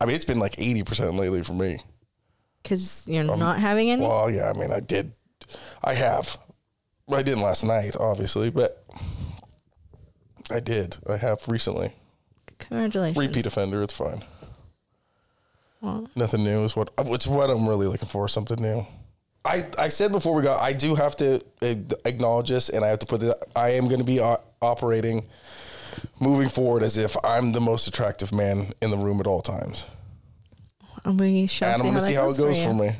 I mean, it's been like eighty percent lately for me. Because you're not having any. Um, Well, yeah, I mean, I did. I have. I didn't last night, obviously, but I did. I have recently. Congratulations. Repeat offender. It's fine. Well, Nothing new is what. It's what I'm really looking for. Something new. I I said before we got. I do have to uh, acknowledge this, and I have to put that. I am going to be operating, moving forward, as if I'm the most attractive man in the room at all times, we shall and I'm going to see how it goes you. for me.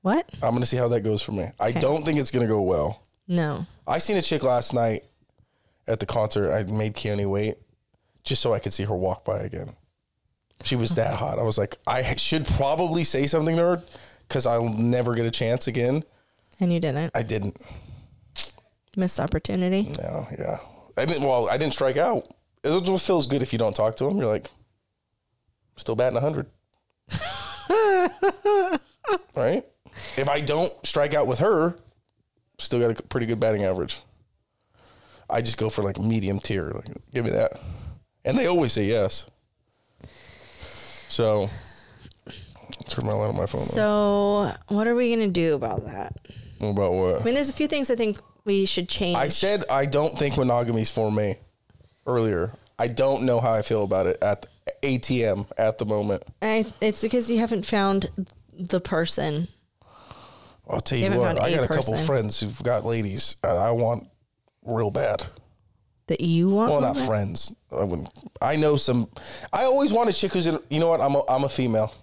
What? I'm going to see how that goes for me. I don't think it's going to go well. No. I seen a chick last night at the concert. I made Keone wait just so I could see her walk by again. She was that hot. I was like, I should probably say something to her because I'll never get a chance again. And you didn't. I didn't. Missed opportunity. No, yeah. I mean, well, I didn't strike out. It just feels good if you don't talk to him. You're like, still batting 100. right? If I don't strike out with her, still got a pretty good batting average. I just go for like medium tier. Like, give me that. and they always say yes. So, turn my light on my phone. So, what are we going to do about that? on. about what? I mean, there's a few things I think we should change. I said I don't think monogamy's for me earlier. I don't know how I feel about it at ATM at the moment. I, it's because you haven't found the person. I'll tell you haven't what, I got a couple friends who've got ladies and I want real bad. That you want? Well, not of? friends. I wouldn't. I know some. I always want a chick who's in. You know what? I'm a, I'm a female.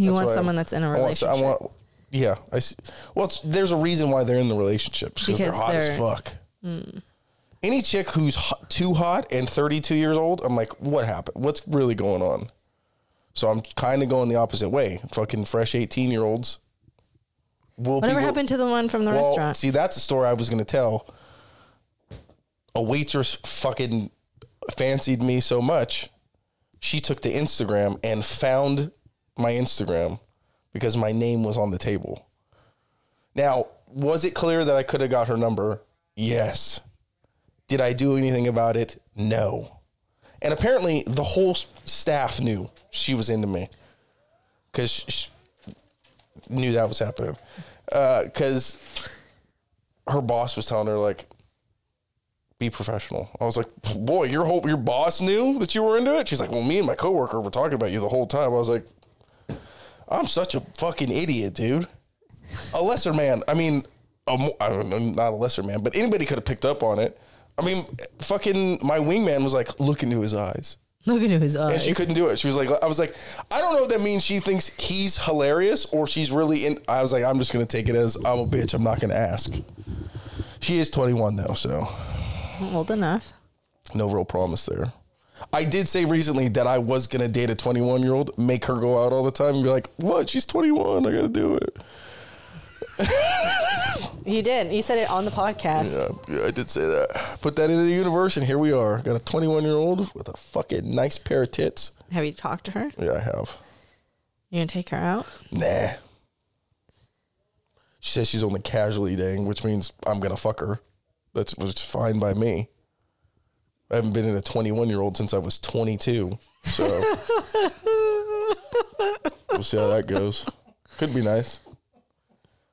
You want I- someone that's in a relationship. I want. Yeah, I see. Well, it's, there's a reason why they're in the relationship because they're hot as they're- fuck. Mm. Any chick who's hot, too hot and 32 years old, I'm like, what happened? What's really going on? So I'm kind of going the opposite way. Fucking fresh 18 year olds. Will Whatever people- happened to the one from the well, restaurant? see, that's a story I was going to tell. A waitress fucking fancied me so much, she took to Instagram and found my Instagram because my name was on the table. Now, was it clear that I could have got her number? Yes. Did I do anything about it? No. And apparently, the whole staff knew she was into me because she knew that was happening. Uh, because her boss was telling her like, "Be professional." I was like, "Boy, your whole your boss knew that you were into it." She's like, "Well, me and my coworker were talking about you the whole time." I was like, "I'm such a fucking idiot, dude." A lesser man. I mean, a mo- I don't know, not a lesser man, but anybody could have picked up on it. I mean, fucking my wingman was like, "Look into his eyes." Look into his eyes. and she couldn't do it. She was like, I was like, I don't know if that means she thinks he's hilarious or she's really in. I was like, I'm just gonna take it as I'm a bitch. I'm not gonna ask. She is 21 though, so Old enough. no real promise there. I did say recently that I was gonna date a 21 year old, make her go out all the time, and be like, "What? She's 21. I gotta do it." You did. You said it on the podcast. Yeah, yeah, I did say that. Put that into the universe, and here we are. Got a 21 year old with a fucking nice pair of tits. Have you talked to her? Yeah, I have. You gonna take her out? Nah. She says she's only casually dating, which means I'm gonna fuck her. That's which fine by me. I haven't been in a 21 year old since I was 22, so we'll see how that goes. Could be nice,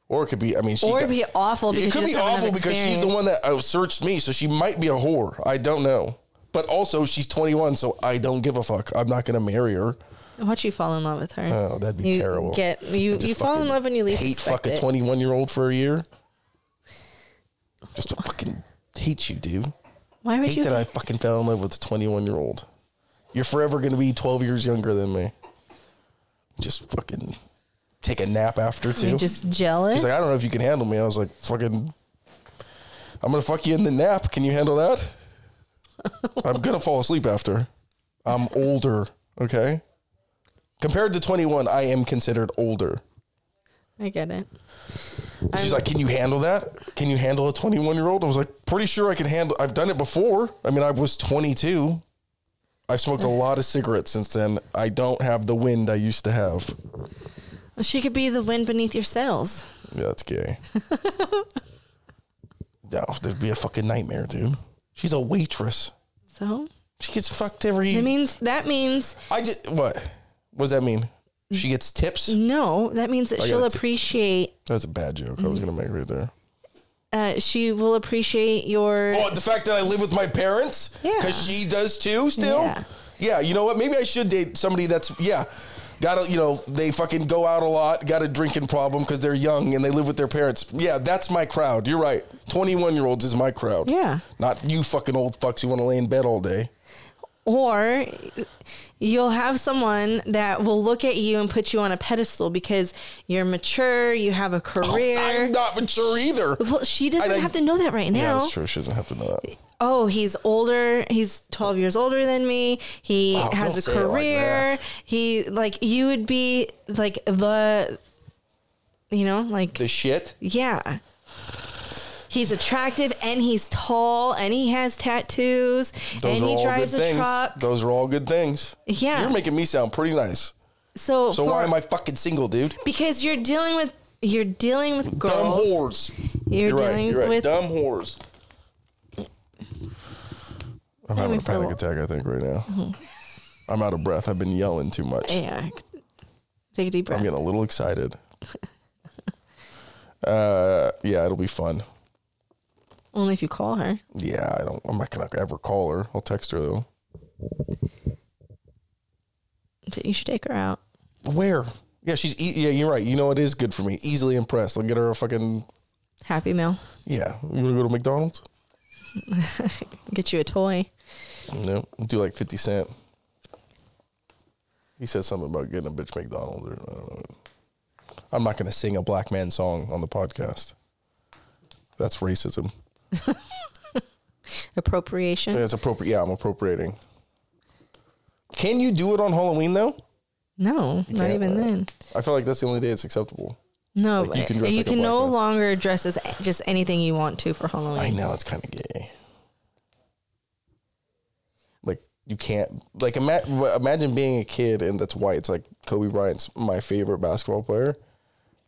or it could be. I mean, she Or it'd be awful because it could be awful because she's the one that uh, searched me, so she might be a whore. I don't know, but also she's 21, so I don't give a fuck. I'm not gonna marry her. Watch you fall in love with her. Oh, that'd be you terrible. Get you, you fall in love when you least hate fuck a 21 year old for a year. Just to fucking hate you, dude. Why would Hate you? that I fucking fell in love with a 21 year old. You're forever gonna be 12 years younger than me. Just fucking take a nap after too. You're just jealous. She's like, I don't know if you can handle me. I was like, fucking, I'm gonna fuck you in the nap. Can you handle that? I'm gonna fall asleep after. I'm older, okay? Compared to 21, I am considered older. I get it. She's like, "Can you handle that? Can you handle a 21 year old?" I was like, "Pretty sure I can handle. I've done it before. I mean, I was 22. I've smoked a lot of cigarettes since then. I don't have the wind I used to have. Well, she could be the wind beneath your sails. Yeah, that's gay. no, there'd be a fucking nightmare, dude. She's a waitress. So She gets fucked every. that means that means I just what? What does that mean? She gets tips. no. That means that I she'll got a appreciate. That's a bad joke. I was gonna make right there. Uh, she will appreciate your. Oh, the fact that I live with my parents? Yeah. Because she does too still? Yeah. Yeah. you know what? Maybe I should date somebody that's, yeah, gotta, you know, they fucking go out a lot, got a drinking problem because they're young and they live with their parents. Yeah, that's my crowd. You're right. 21 year olds is my crowd. Yeah. Not you fucking old fucks who want to lay in bed all day. or you'll have someone that will look at you and put you on a pedestal because you're mature, you have a oh, career. I'm not mature either. well, she doesn't I- have to know that right Yeah, now. that's true. She doesn't have to know that. oh, he's older. He's 12 years older than me. He Oh, has a it like career. he like you would be like the you know, like The shit. yeah. He's attractive and he's tall and he has tattoos Those and are he all drives good a things. truck. Those are all good things. Yeah. You're making me sound pretty nice. So, So for, why am I fucking single, dude? because you're dealing with you're dealing with girls. Dumb whores. You're, You're right. dealing You're right. with Dumb whores. I'm having a for a panic attack. I think right now. I'm out of breath. I've been yelling too much. Yeah. Take a deep breath. I'm getting a little excited. uh, yeah, it'll be fun. Only if you call her. Yeah, I don't. I'm not gonna ever call her. I'll text her though. You should take her out. Where? Yeah, she's. E- yeah, you're right. You know it is good for me. Easily impressed. I'll get her a fucking. Happy Meal. Yeah, you wanna go to McDonald's? Get you a toy. No, do like fifty cent. He said something about getting a bitch McDonald's. Or, I don't know. I'm not gonna sing a black man song on the podcast. That's racism. Appropriation. It's appropriate. Yeah, I'm appropriating. Can you do it on Halloween though? No, not can't, even uh, then. I feel like that's the only day it's acceptable. No, like, you can dress can, like a black no man. longer dress as just anything you want to for Halloween. I know it's kind of gay. Like you can't like ima- imagine being a kid and that's white. It's like Kobe Bryant's my favorite basketball player,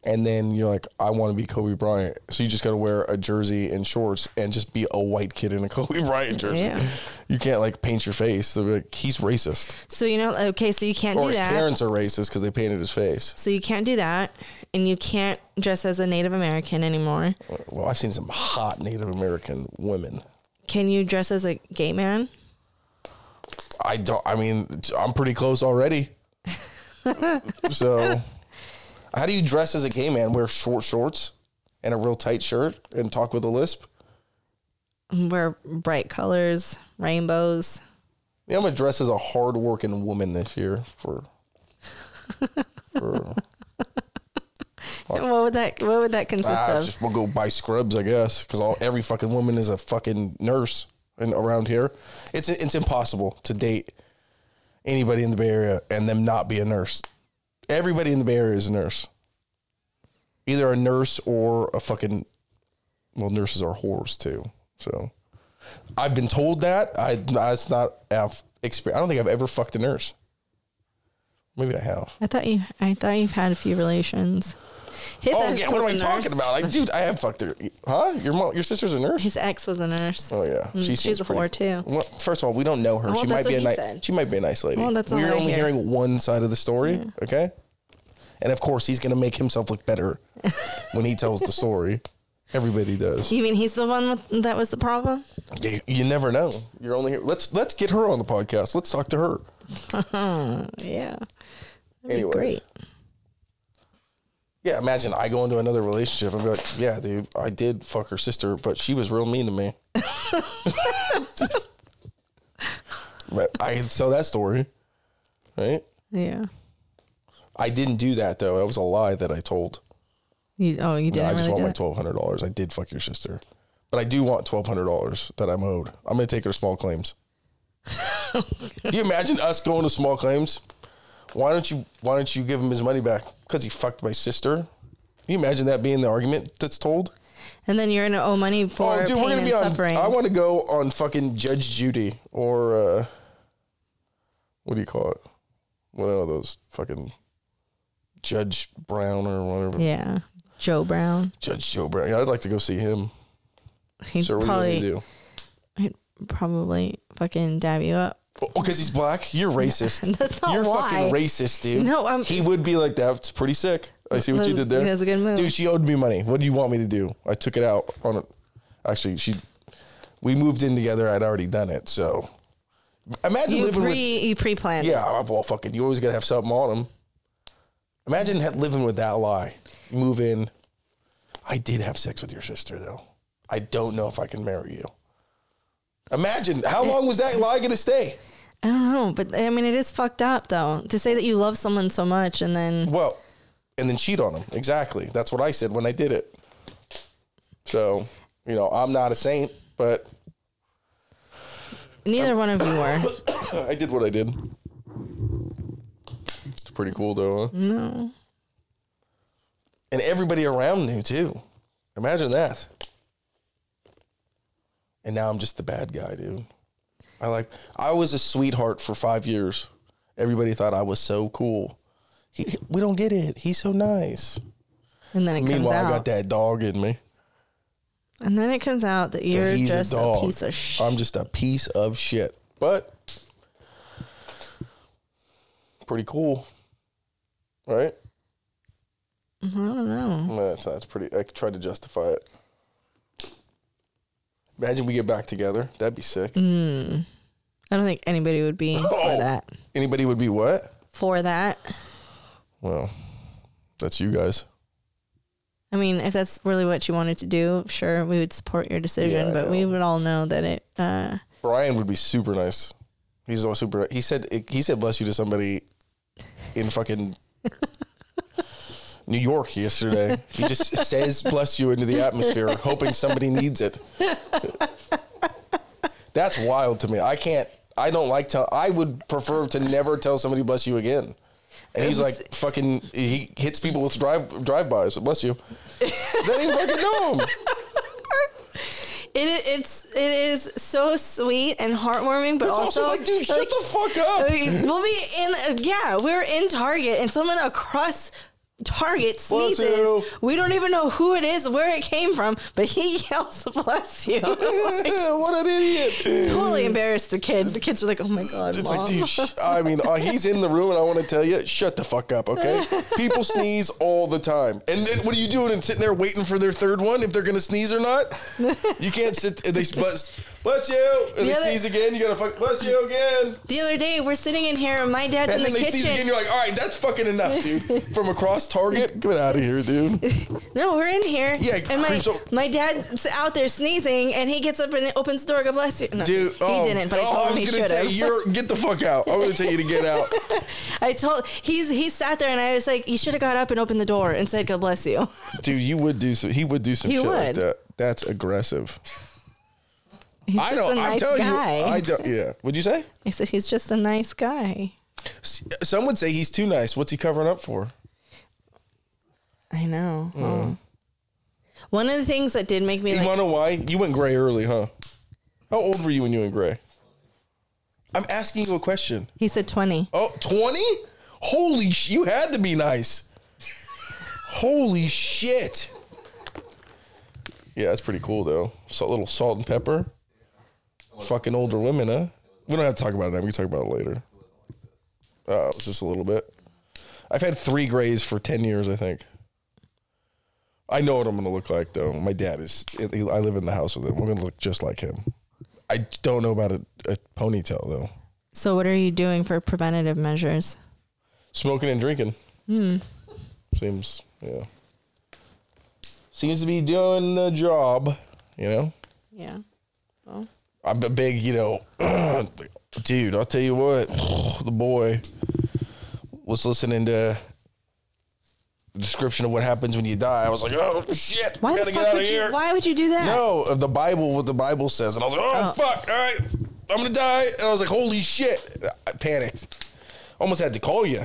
and then you're like, I want to be Kobe Bryant. So you just got to wear a jersey and shorts and just be a white kid in a Kobe Bryant jersey. Yeah. You can't like paint your face. They'll be like, he's racist, So you know, okay, so you can't or do his that. parents are racist because they painted his face. So you can't do that, and you can't dress as a Native American anymore. Well, I've seen some hot Native American women. Can you dress as a gay man? I don't. I mean, I'm pretty close already. so, how do you dress as a gay man? Wear short shorts and a real tight shirt and talk with a lisp? Wear bright colors, rainbows. Yeah, I'm gonna dress as a hardworking woman this year for. for What would that What would that consist ah, of? just we'll go buy scrubs, I guess, because all every fucking woman is a fucking nurse and around here. It's it's impossible to date anybody in the Bay Area and them not be a nurse. Everybody in the Bay Area is a nurse. Either a nurse or a fucking well, nurses are whores too. So I've been told that. I that's not I've exper- I don't think I've ever fucked a nurse. Maybe I have. I thought you. I thought you've had a few relations. His Oh yeah, what am I a talking about? I dude, I have fucked her. Huh? Your mom, your sister's a nurse? His ex was a nurse. Oh yeah, Mm, she's seems a whore, too. Well, first of all, we don't know her. Well, she might be a nice. said. She might be a nice lady. Well, that's We're only hear. hearing one side of the story. Okay, and of course, he's gonna make himself look better when he tells the story. Everybody does. You mean he's the one with, that was the problem? You, you never know. You're only here. Let's let's get her on the podcast. Let's talk to her. Yeah. Be great. Yeah, imagine I go into another relationship and be like, yeah, dude, I did fuck her sister, but she was real mean to me. but I can tell that story, right? Yeah. I didn't do that though. That was a lie that I told. You, oh, you didn't I just really want my twelve hundred dollars. I did fuck your sister, but I do want twelve hundred dollars that I'm owed. I'm gonna take her to small claims. Oh can you imagine us going to small claims? Why don't you Why don't you give him his money back? Because he fucked my sister. Can you imagine that being the argument that's told? And then you're gonna owe money for oh, dude, pain gonna and on. suffering. I want to go on fucking Judge Judy or uh, what do you call it? What are those fucking Judge Brown or whatever? yeah. Joe Brown. Judge Joe Brown. Yeah, I'd like to go see him. He'd Sir, what do you probably to do? he'd probably fucking dab you up. Oh, because he's black. You're racist. That's not You're why. fucking racist, dude. No, I'm- He would be like that. It's pretty sick. I see what you did there. that was a good move. dude. She owed me money. What do you want me to do? I took it out on it. Actually, she. We moved in together. I'd already done it. So, imagine You living with. pre you pre planned. Yeah, well, fucking. You always gotta have something on them. Imagine ha- living with that lie. Move in. I did have sex with your sister, though. I don't know if I can marry you. Imagine how long was that lie gonna stay? I don't know, but I mean, it is fucked up though to say that you love someone so much and then Well, and then cheat on them. Exactly. That's what I said when I did it. So, you know, I'm not a saint, but neither one of you were. I did what I did. It's pretty cool, though. Huh? No. And everybody around knew too. Imagine that. And now I'm just the bad guy, dude. I like. I was a sweetheart for five years. Everybody thought I was so cool. He, we don't get it. He's so nice. And then it comes Meanwhile, out. I got that dog in me. And then it comes out that you're that he's just a a, piece of shit. I'm just a piece of shit. But pretty cool, right? I don't know. That's that's pretty. I tried to justify it. Imagine we get back together. That'd be sick. I don't think anybody would be Oh. for that. Anybody would be what? For that. Well, that's you guys. I mean, if that's really what you wanted to do, sure, we would support your decision, Yeah, I but we would all know that it uh Brian would be super nice. He's all super. He said he said bless you to somebody in fucking New York yesterday. He just says bless you into the atmosphere, hoping somebody needs it. That's wild to me. I can't. I don't like tell. I would prefer to never tell somebody bless you again. And he's was- like fucking. He hits people with drive drive bys. So bless you. Don't even fucking know him. it it's it is so sweet and heartwarming, but It's also, like, dude, shut the fuck up. We'll be in yeah, we're in Target and someone across Target sneezes. We don't even know who it is, where it came from, but he yells, "Bless you!" what an idiot. totally embarrassed the kids. The kids are like, "Oh my god, It's mom!" like, dude, sh- I mean, uh, he's in the room, and I want to tell you, shut the fuck up, okay? People sneeze all the time, and then what are you doing? And sitting there waiting for their third one if they're gonna sneeze or not? You can't sit. They bless, bless you, and The they other- sneeze again. You gotta fuck, bless you again, the other day, we're sitting in here, and my dad's and in then the they sneeze again. You're like, all right, that's fucking enough, dude. From across Target, get out of here, dude. No, we're in here. Yeah, and my my dad's out there sneezing, and he gets up and opens the door. God bless you. No, Dude, he oh, didn't, but I oh, told him was he gonna should have. You're get the fuck out. I'm gonna tell you to get out. I told he's he sat there, and I was like, you should have got up and opened the door and said, God bless you. Dude, you would do some. He would do some He shit like would. that. That's aggressive. He's I just don't. a I'm telling guy. you. I don't. Yeah. What'd you say? I said he's just a nice guy. Some would say he's too nice. What's he covering up for? I know. Hmm. Oh. One of the things that did make me You like, want to know why? You went gray early, huh? How old were you when you went gray? I'm asking you a question. he said 20. Oh, 20? Holy sh! You had to be nice. Holy shit. Yeah, that's pretty cool though. So little salt and pepper. Fucking older women, huh? We don't have to talk about it now. We can talk about it later. Oh, it's just a little bit. I've had three grays for 10 years, I think. I know what I'm going to look like though. My dad is, I live in the house with him. I'm going to look just like him. I don't know about a, a ponytail though. So, what are you doing for preventative measures? Smoking and drinking. Hmm. Seems, yeah. Seems to be doing the job, you know? Yeah. I'm a big, you know, dude, I'll tell you what, the boy was listening to the description of what happens when you die. I was like, oh, shit, Why gotta get out would of you? Why would you do that? No, of the Bible, what the Bible says. And I was like, oh, Oh. fuck, all right, I'm gonna die. And I was like, holy shit. I panicked. Almost had to call you.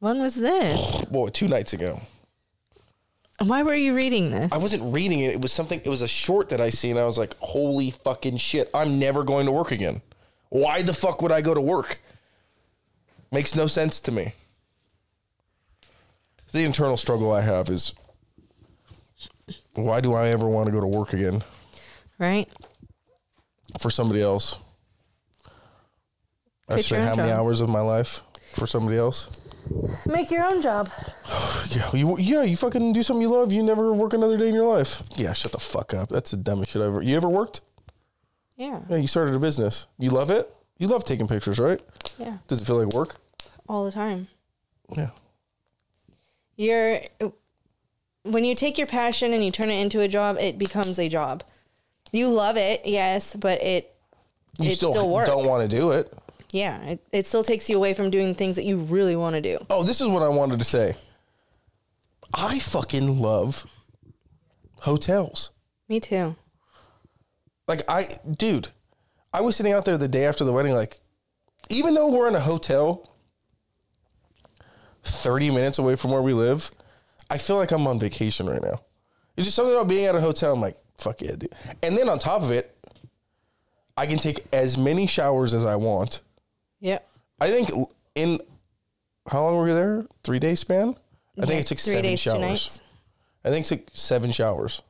When was this? Boy, two nights ago. Why were you reading this? I wasn't reading it. It was something. It was a short that I seen. I was like, "Holy fucking shit! I'm never going to work again. Why the fuck would I go to work? Makes no sense to me." The internal struggle I have is, why do I ever want to go to work again right? for somebody else? I spent how many job. hours of my life for somebody else? Make your own job. Yeah, you, yeah, you fucking do something you love. You never work another day in your life. Yeah, shut the fuck up. That's the dumbest shit I ever. You ever worked? Yeah. Yeah, you started a business. You love it? You love taking pictures, right? Yeah. Does it feel like work? All the time. Yeah. You're when you take your passion and you turn it into a job, it becomes a job. You love it, yes, but it You still, still don't want to do it. Yeah, it, it still takes you away from doing things that you really want to do. Oh, this is what I wanted to say. I fucking love hotels. Me too. Like I dude, I was sitting out there the day after the wedding like even though we're in a hotel 30 minutes away from where we live, I feel like I'm on vacation right now. It's just something about being at a hotel. I'm like, fuck yeah, dude. And then on top of it, I can take as many showers as I want. Yep. I think in how long were we there? Three day span? I think it took three seven days, two showers. nights. I think it took seven showers.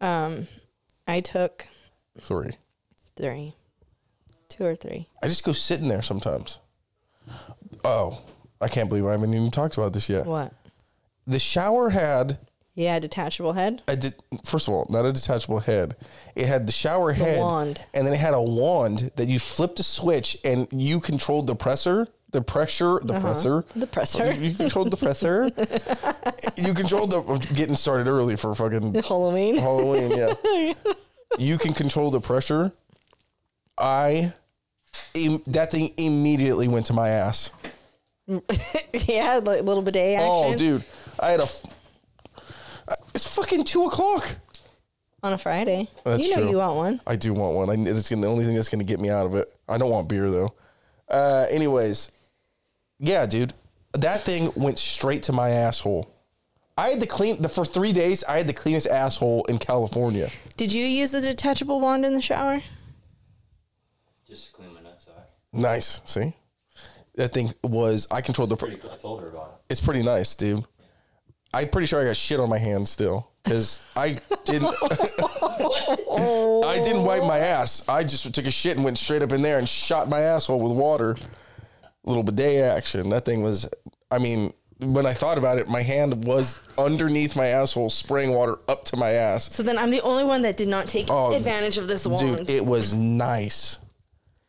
Um, I took Three. three, two or three. I just go sit in there sometimes. Oh, I can't believe I haven't even talked about this yet. What? The shower had Yeah, detachable head. a de- first of all, not a detachable head. It had the shower head, wand. and then it had a wand that you flipped a switch, and you controlled the presser, the pressure, the presser, Uh-huh. The presser. You controlled the presser. you controlled the getting started early for fucking Halloween. Halloween. Yeah, you can control the pressure. I, im- that thing immediately went to my ass. yeah, like little bidet action. Oh, dude, I had a. f- It's fucking two o'clock. On a Friday. That's you know true. you want one. I do want one. I, it's gonna, the only thing that's going to get me out of it. I don't want beer though. Uh, anyways, yeah, dude, that thing went straight to my asshole. I had to clean the for three days. I had the cleanest asshole in California. Did you use the detachable wand in the shower? Just to clean my nutsack. Nice. See, that thing was. I controlled the. pr- Pretty cool. I told her about it. It's pretty nice, dude. I'm pretty sure I got shit on my hands still because I didn't. I didn't wipe my ass. I just took a shit and went straight up in there and shot my asshole with water. little bidet action. That thing was. I mean, when I thought about it, my hand was underneath my asshole, spraying water up to my ass. So then I'm the only one that did not take Oh, advantage of this wand. Dude, it was nice.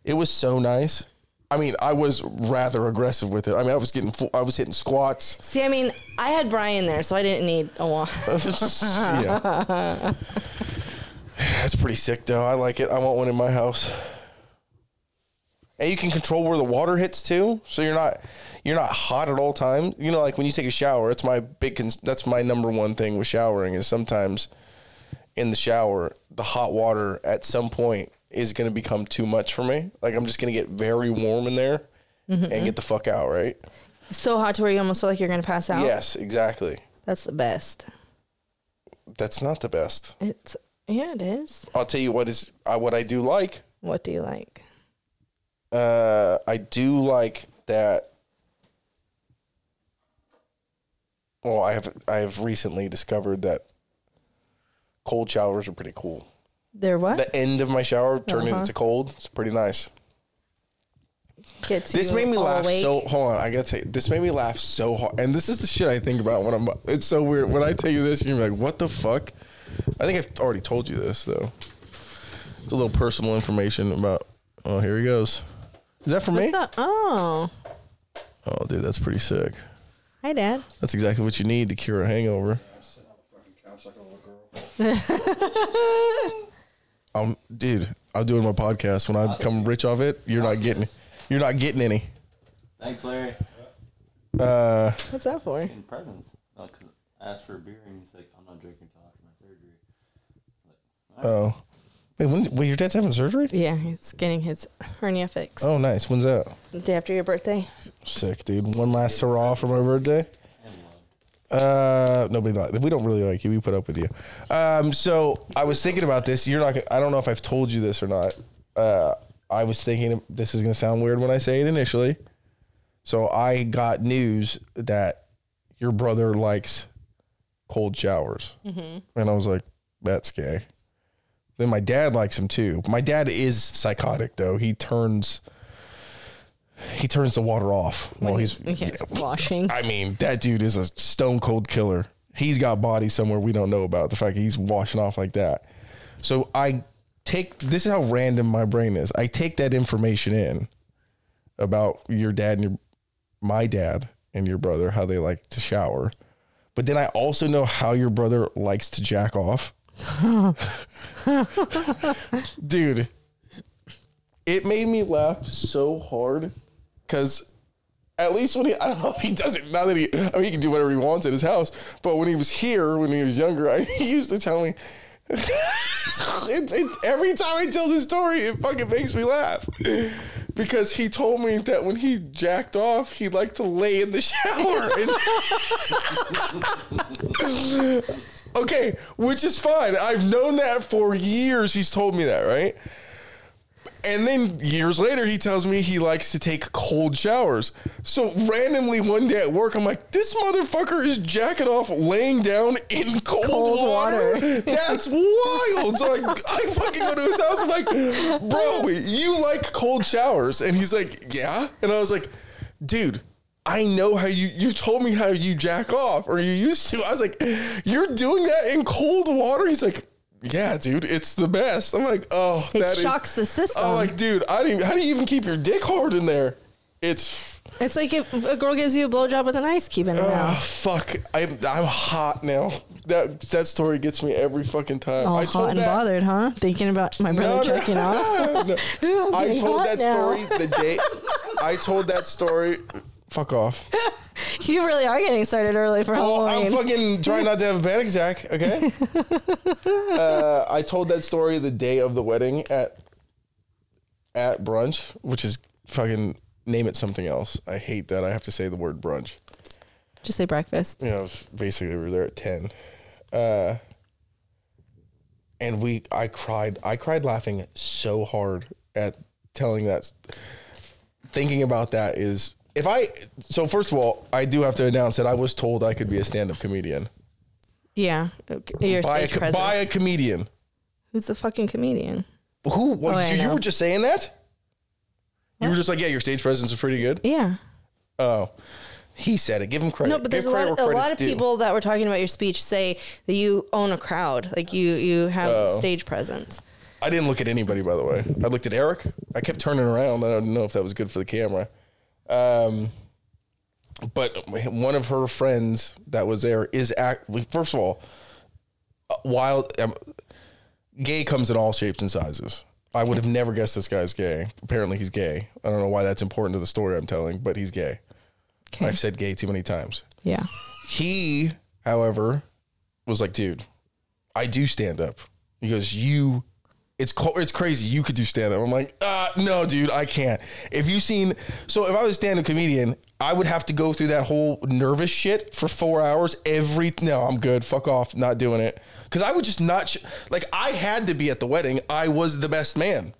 It was so nice. I mean, I was rather aggressive with it. I mean, I was getting, full, I was hitting squats. See, I mean, I had Brian there, so I didn't need a wand. yeah. That's pretty sick though. I like it. I want one in my house. And you can control where the water hits too, so you're not you're not hot at all times. You know, like when you take a shower, it's my big. Cons- that's my number one thing with showering is sometimes in the shower, the hot water at some point is going to become too much for me. Like I'm just going to get very warm in there and get the fuck out. Right? so hot to where you almost feel like you're going to pass out. Yes, exactly. That's the best. That's not the best. It's yeah, it is. I'll tell you what is uh, what I do like. What do you like? Uh, I do like that. Well, I have I have recently discovered that cold showers are pretty cool. They're what? The end of my shower turning Uh-huh. into cold. It's pretty nice. Gets This you made me all laugh awake. so. Hold on, I gotta tell you, this made me laugh so hard. And this is the shit I think about when I'm. It's so weird when I tell you this. You're like, what the fuck? I think I've already told you this though. It's a little personal information about. Oh, here he goes. Is that for me? What's up? Oh, Oh, dude, that's pretty sick. hi, Dad. That's exactly what you need to cure a hangover. Um, dude, I'm doing my podcast. When I become rich off it, you're not getting, you're not getting any. Thanks, Larry. Uh, What's that for? In presents. Uh, 'cause I asked for a beer and he's like, I'm not drinking until after my surgery. oh, wait, when, wait, your dad's having surgery? Yeah, he's getting his hernia fixed. Oh, nice. When's that? The day after your birthday. Sick, dude. One last hurrah for my birthday. Uh, nobody like we don't really like you. We put up with you. Um, so I was thinking about this. You're not. gonna- I don't know if I've told you this or not. Uh, I was thinking this is gonna sound weird when I say it initially. So I got news that your brother likes cold showers, and I was like, that's gay. Then my dad likes him too. My dad is psychotic though. He turns. He turns the water off while he's yeah, washing. I mean, that dude is a stone cold killer. He's got bodies somewhere we don't know about. The fact that he's washing off like that. So I take this is how random my brain is. I take that information in about your dad and your my dad and your brother, how they like to shower. But then I also know how your brother likes to jack off. Dude, it made me laugh so hard because at least when he, I don't know if he does it now that he, I mean, he can do whatever he wants at his house. But when he was here, when he was younger, I, he used to tell me, it, it, every time I tell the story, it fucking makes me laugh. Because he told me that when he jacked off, he liked to lay in the shower. Okay, which is fine. I've known that for years. He's told me that, right? And then years later, he tells me he likes to take cold showers. So randomly one day at work, I'm like, this motherfucker is jacking off laying down in cold, Cold water. water. That's wild. So I, I fucking go to his house. I'm like, bro, you like cold showers? And he's like, yeah. And I was like, dude. I know how you you told me how you jack off or you used to. I was like, you're doing that in cold water? He's like, yeah, dude, it's the best. I'm like, oh, It that is- shocks the system. I'm like, dude, I didn't. How do you even keep your dick hard in there? It's It's like if a girl gives you a blowjob with an ice cube in her oh mouth. fuck. I'm I'm hot now. That that story gets me every fucking time. All I hot and bothered, huh? Thinking about my brother No, no, jerking off. no. Ooh, I told that now. story the day. I told that story. Fuck off. You really are getting started early for Oh, I'm fucking trying not to have a panic attack. Okay. uh, I told that story the day of the wedding at at brunch, which is fucking name it something else. I hate that I have to say the word brunch. Just say breakfast. You know, basically we were there at ten, uh, and we I cried. I cried laughing so hard at telling that. Thinking about that is if I so first of all I do have to announce that I was told I could be a stand up comedian. Yeah. Okay. Your by a, stage co- presence. by a comedian. Who's the fucking comedian? Who? What, Oh, I you, you know. were just saying that? You were just like, yeah, your stage presence is pretty good. Yeah. Oh, he said it. Give him credit. No, but Give there's a lot, a lot of due. people that were talking about your speech say that you own a crowd, like you you have Oh. stage presence. I didn't look at anybody, by the way. I looked at Eric. I kept turning around. I don't know if that was good for the camera. Um, but one of her friends that was there is act. First of all, while um, gay comes in all shapes and sizes. I would have never guessed this guy's gay. Apparently, he's gay. I don't know why that's important to the story I'm telling, but he's gay. Okay. I've said gay too many times. yeah. He, however, was like, dude, I do stand up. He goes, you, it's co- it's crazy. You could do stand up. I'm like, uh, no, dude, I can't. If you seen, so if I was a stand up comedian, I would have to go through that whole nervous shit for four hours every. No, I'm good. Fuck off. Not doing it. Because I would just not, sh- like, I had to be at the wedding. I was the best man.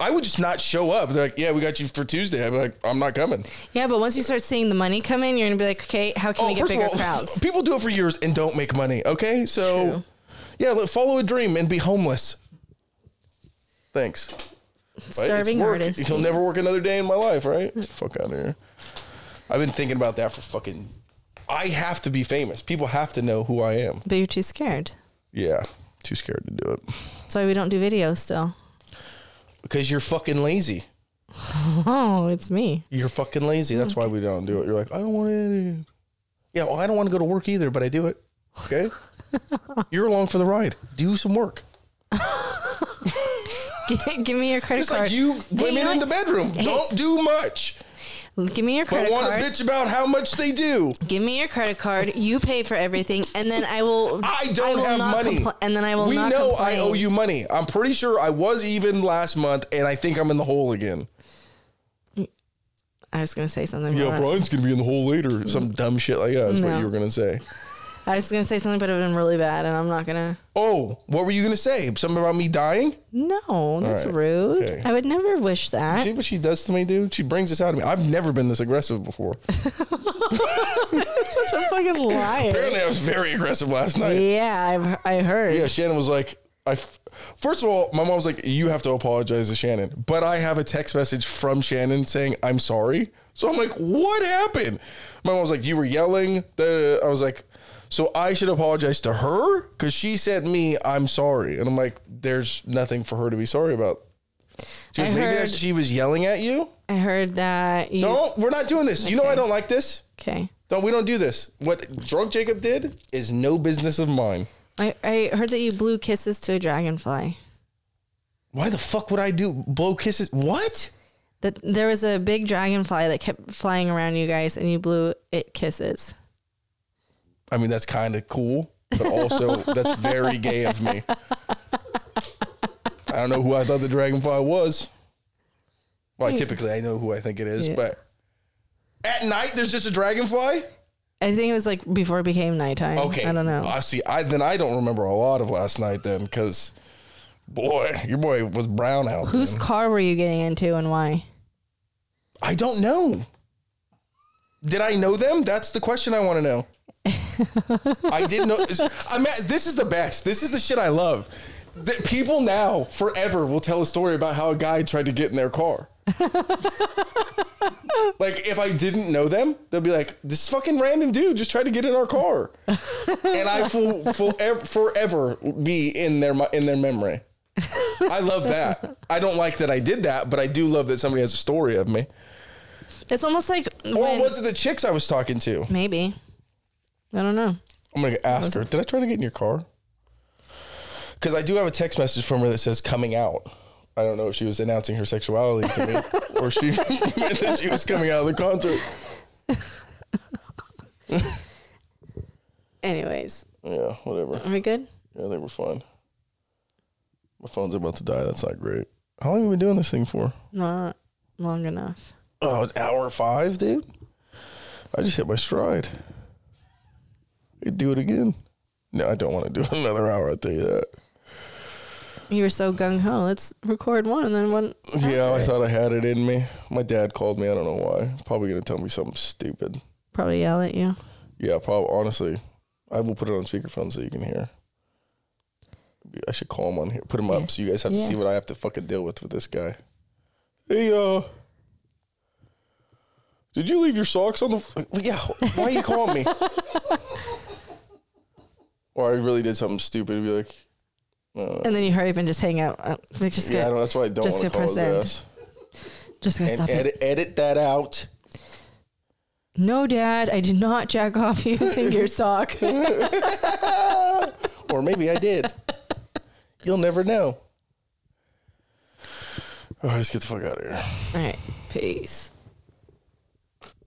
I would just not show up. They're like, yeah, we got you for Tuesday. I'd be like, I'm not coming. Yeah, but once you start seeing the money come in, you're gonna be like, okay, how can we get Oh, of bigger all, crowds? People do it for years and don't make money. Okay, so True. yeah, follow a dream and be homeless. Thanks. Right? Starving work. artist. You'll never work another day in my life, right? Fuck out of here. I've been thinking about that for fucking. I have to be famous. People have to know who I am. But you're too scared. Yeah, too scared to do it That's why we don't do videos still. because you're fucking lazy. Oh, it's me. You're fucking lazy. That's why we don't do it. You're like, I don't want to. Yeah, well, I don't want to go to work either, but I do it. Okay, you're along for the ride. Do some work. Give me your credit card. like you women in the bedroom. Don't do much, Give me your but credit want card. to bitch about how much they do. Give me your credit card. You pay for everything, and then I will. I don't will have not money. and then I will We not know complain. I owe you money. I'm pretty sure I was even last month, and I think I'm in the hole again. I was gonna say something. Yeah, Brian's gonna be in the hole later. Some dumb shit like that is what No. you were gonna say. I was gonna say something, but it would have been really bad, and I'm not gonna. Oh, what were you gonna say? Something about me dying? No, that's right. rude. Okay. I would never wish that. See what she does to me, dude? She brings this out of me. I've never been this aggressive before. Such a fucking liar. Apparently, I was very aggressive last night. yeah, I've I heard. Yeah, Shannon was like, I. f- First of all, my mom's like, you have to apologize to Shannon. But I have a text message from Shannon saying, I'm sorry. So I'm like, what happened? My mom was like, you were yelling. Da- I was like, so I should apologize to her? Because she said me, I'm sorry. And I'm like, there's nothing for her to be sorry about. She goes, I maybe heard- that's, she was yelling at you? I heard that you. Don't, we're not doing this. You know I Okay. don't like this. Okay. Don't, we don't do this. What drunk Jacob did is no business of mine. I, I heard that you blew kisses to a dragonfly. Why the fuck would I do blow kisses? What? That there was a big dragonfly that kept flying around you guys, and you blew it kisses. I mean, that's kind of cool, but also that's very gay of me. I don't know who I thought the dragonfly was. Well, hmm. typically I know who I think it is, Yeah. but at night there's just a dragonfly. I think it was like before it became nighttime. Okay, I don't know. I see. I then I don't remember a lot of last night then because Boy, your boy was brown out. Whose man. car were you getting into and why? I don't know. Did I know them? That's the question I want to know. I didn't know. I'm at, this is the best. This is the shit I love. That people now forever will tell a story about how a guy tried to get in their car. like if I didn't know them, they'll be like, "This fucking random dude just tried to get in our car," and I will forever, forever be in their in their memory. I love that. I don't like that I did that, but I do love that somebody has a story of me. It's almost like Or when, was it the chicks I was talking to? maybe. I don't know. I'm gonna ask her. Did I try to get in your car? Because I do have a text message from her that says "coming out." I don't know if she was announcing her sexuality to me or she meant that she was coming out of the concert. Anyways, Yeah, whatever. are we good? Yeah, I think we're fine. My phone's about to die. That's not great. How long have we been doing this thing for? Not long enough. Oh, an hour five, dude. I just hit my stride. Do it again. No, I don't want to do another hour. I'll tell you that. You were so gung ho. Let's record one and then one. Yeah, I thought I had it in me. My dad called me. I don't know why. Probably gonna tell me something stupid. Probably yell at you. Yeah, probably. Honestly, I will put it on speakerphone so you can hear. I should call him on here. Put him Yeah. up so you guys have to Yeah. see what I have to fucking deal with with this guy. Hey, uh, did you leave your socks on the? f- Yeah. Why are you calling me? or I really did something stupid. And be like, And then you hurry up and just hang out. Uh, like, just yeah, I don't, that's why I don't just want to get call his ass. just gonna And stop it. edit, edit that out. No, Dad, I did not jack off using your sock. Or maybe I did. You'll never know. Oh, let's get the fuck out of here. All right, peace.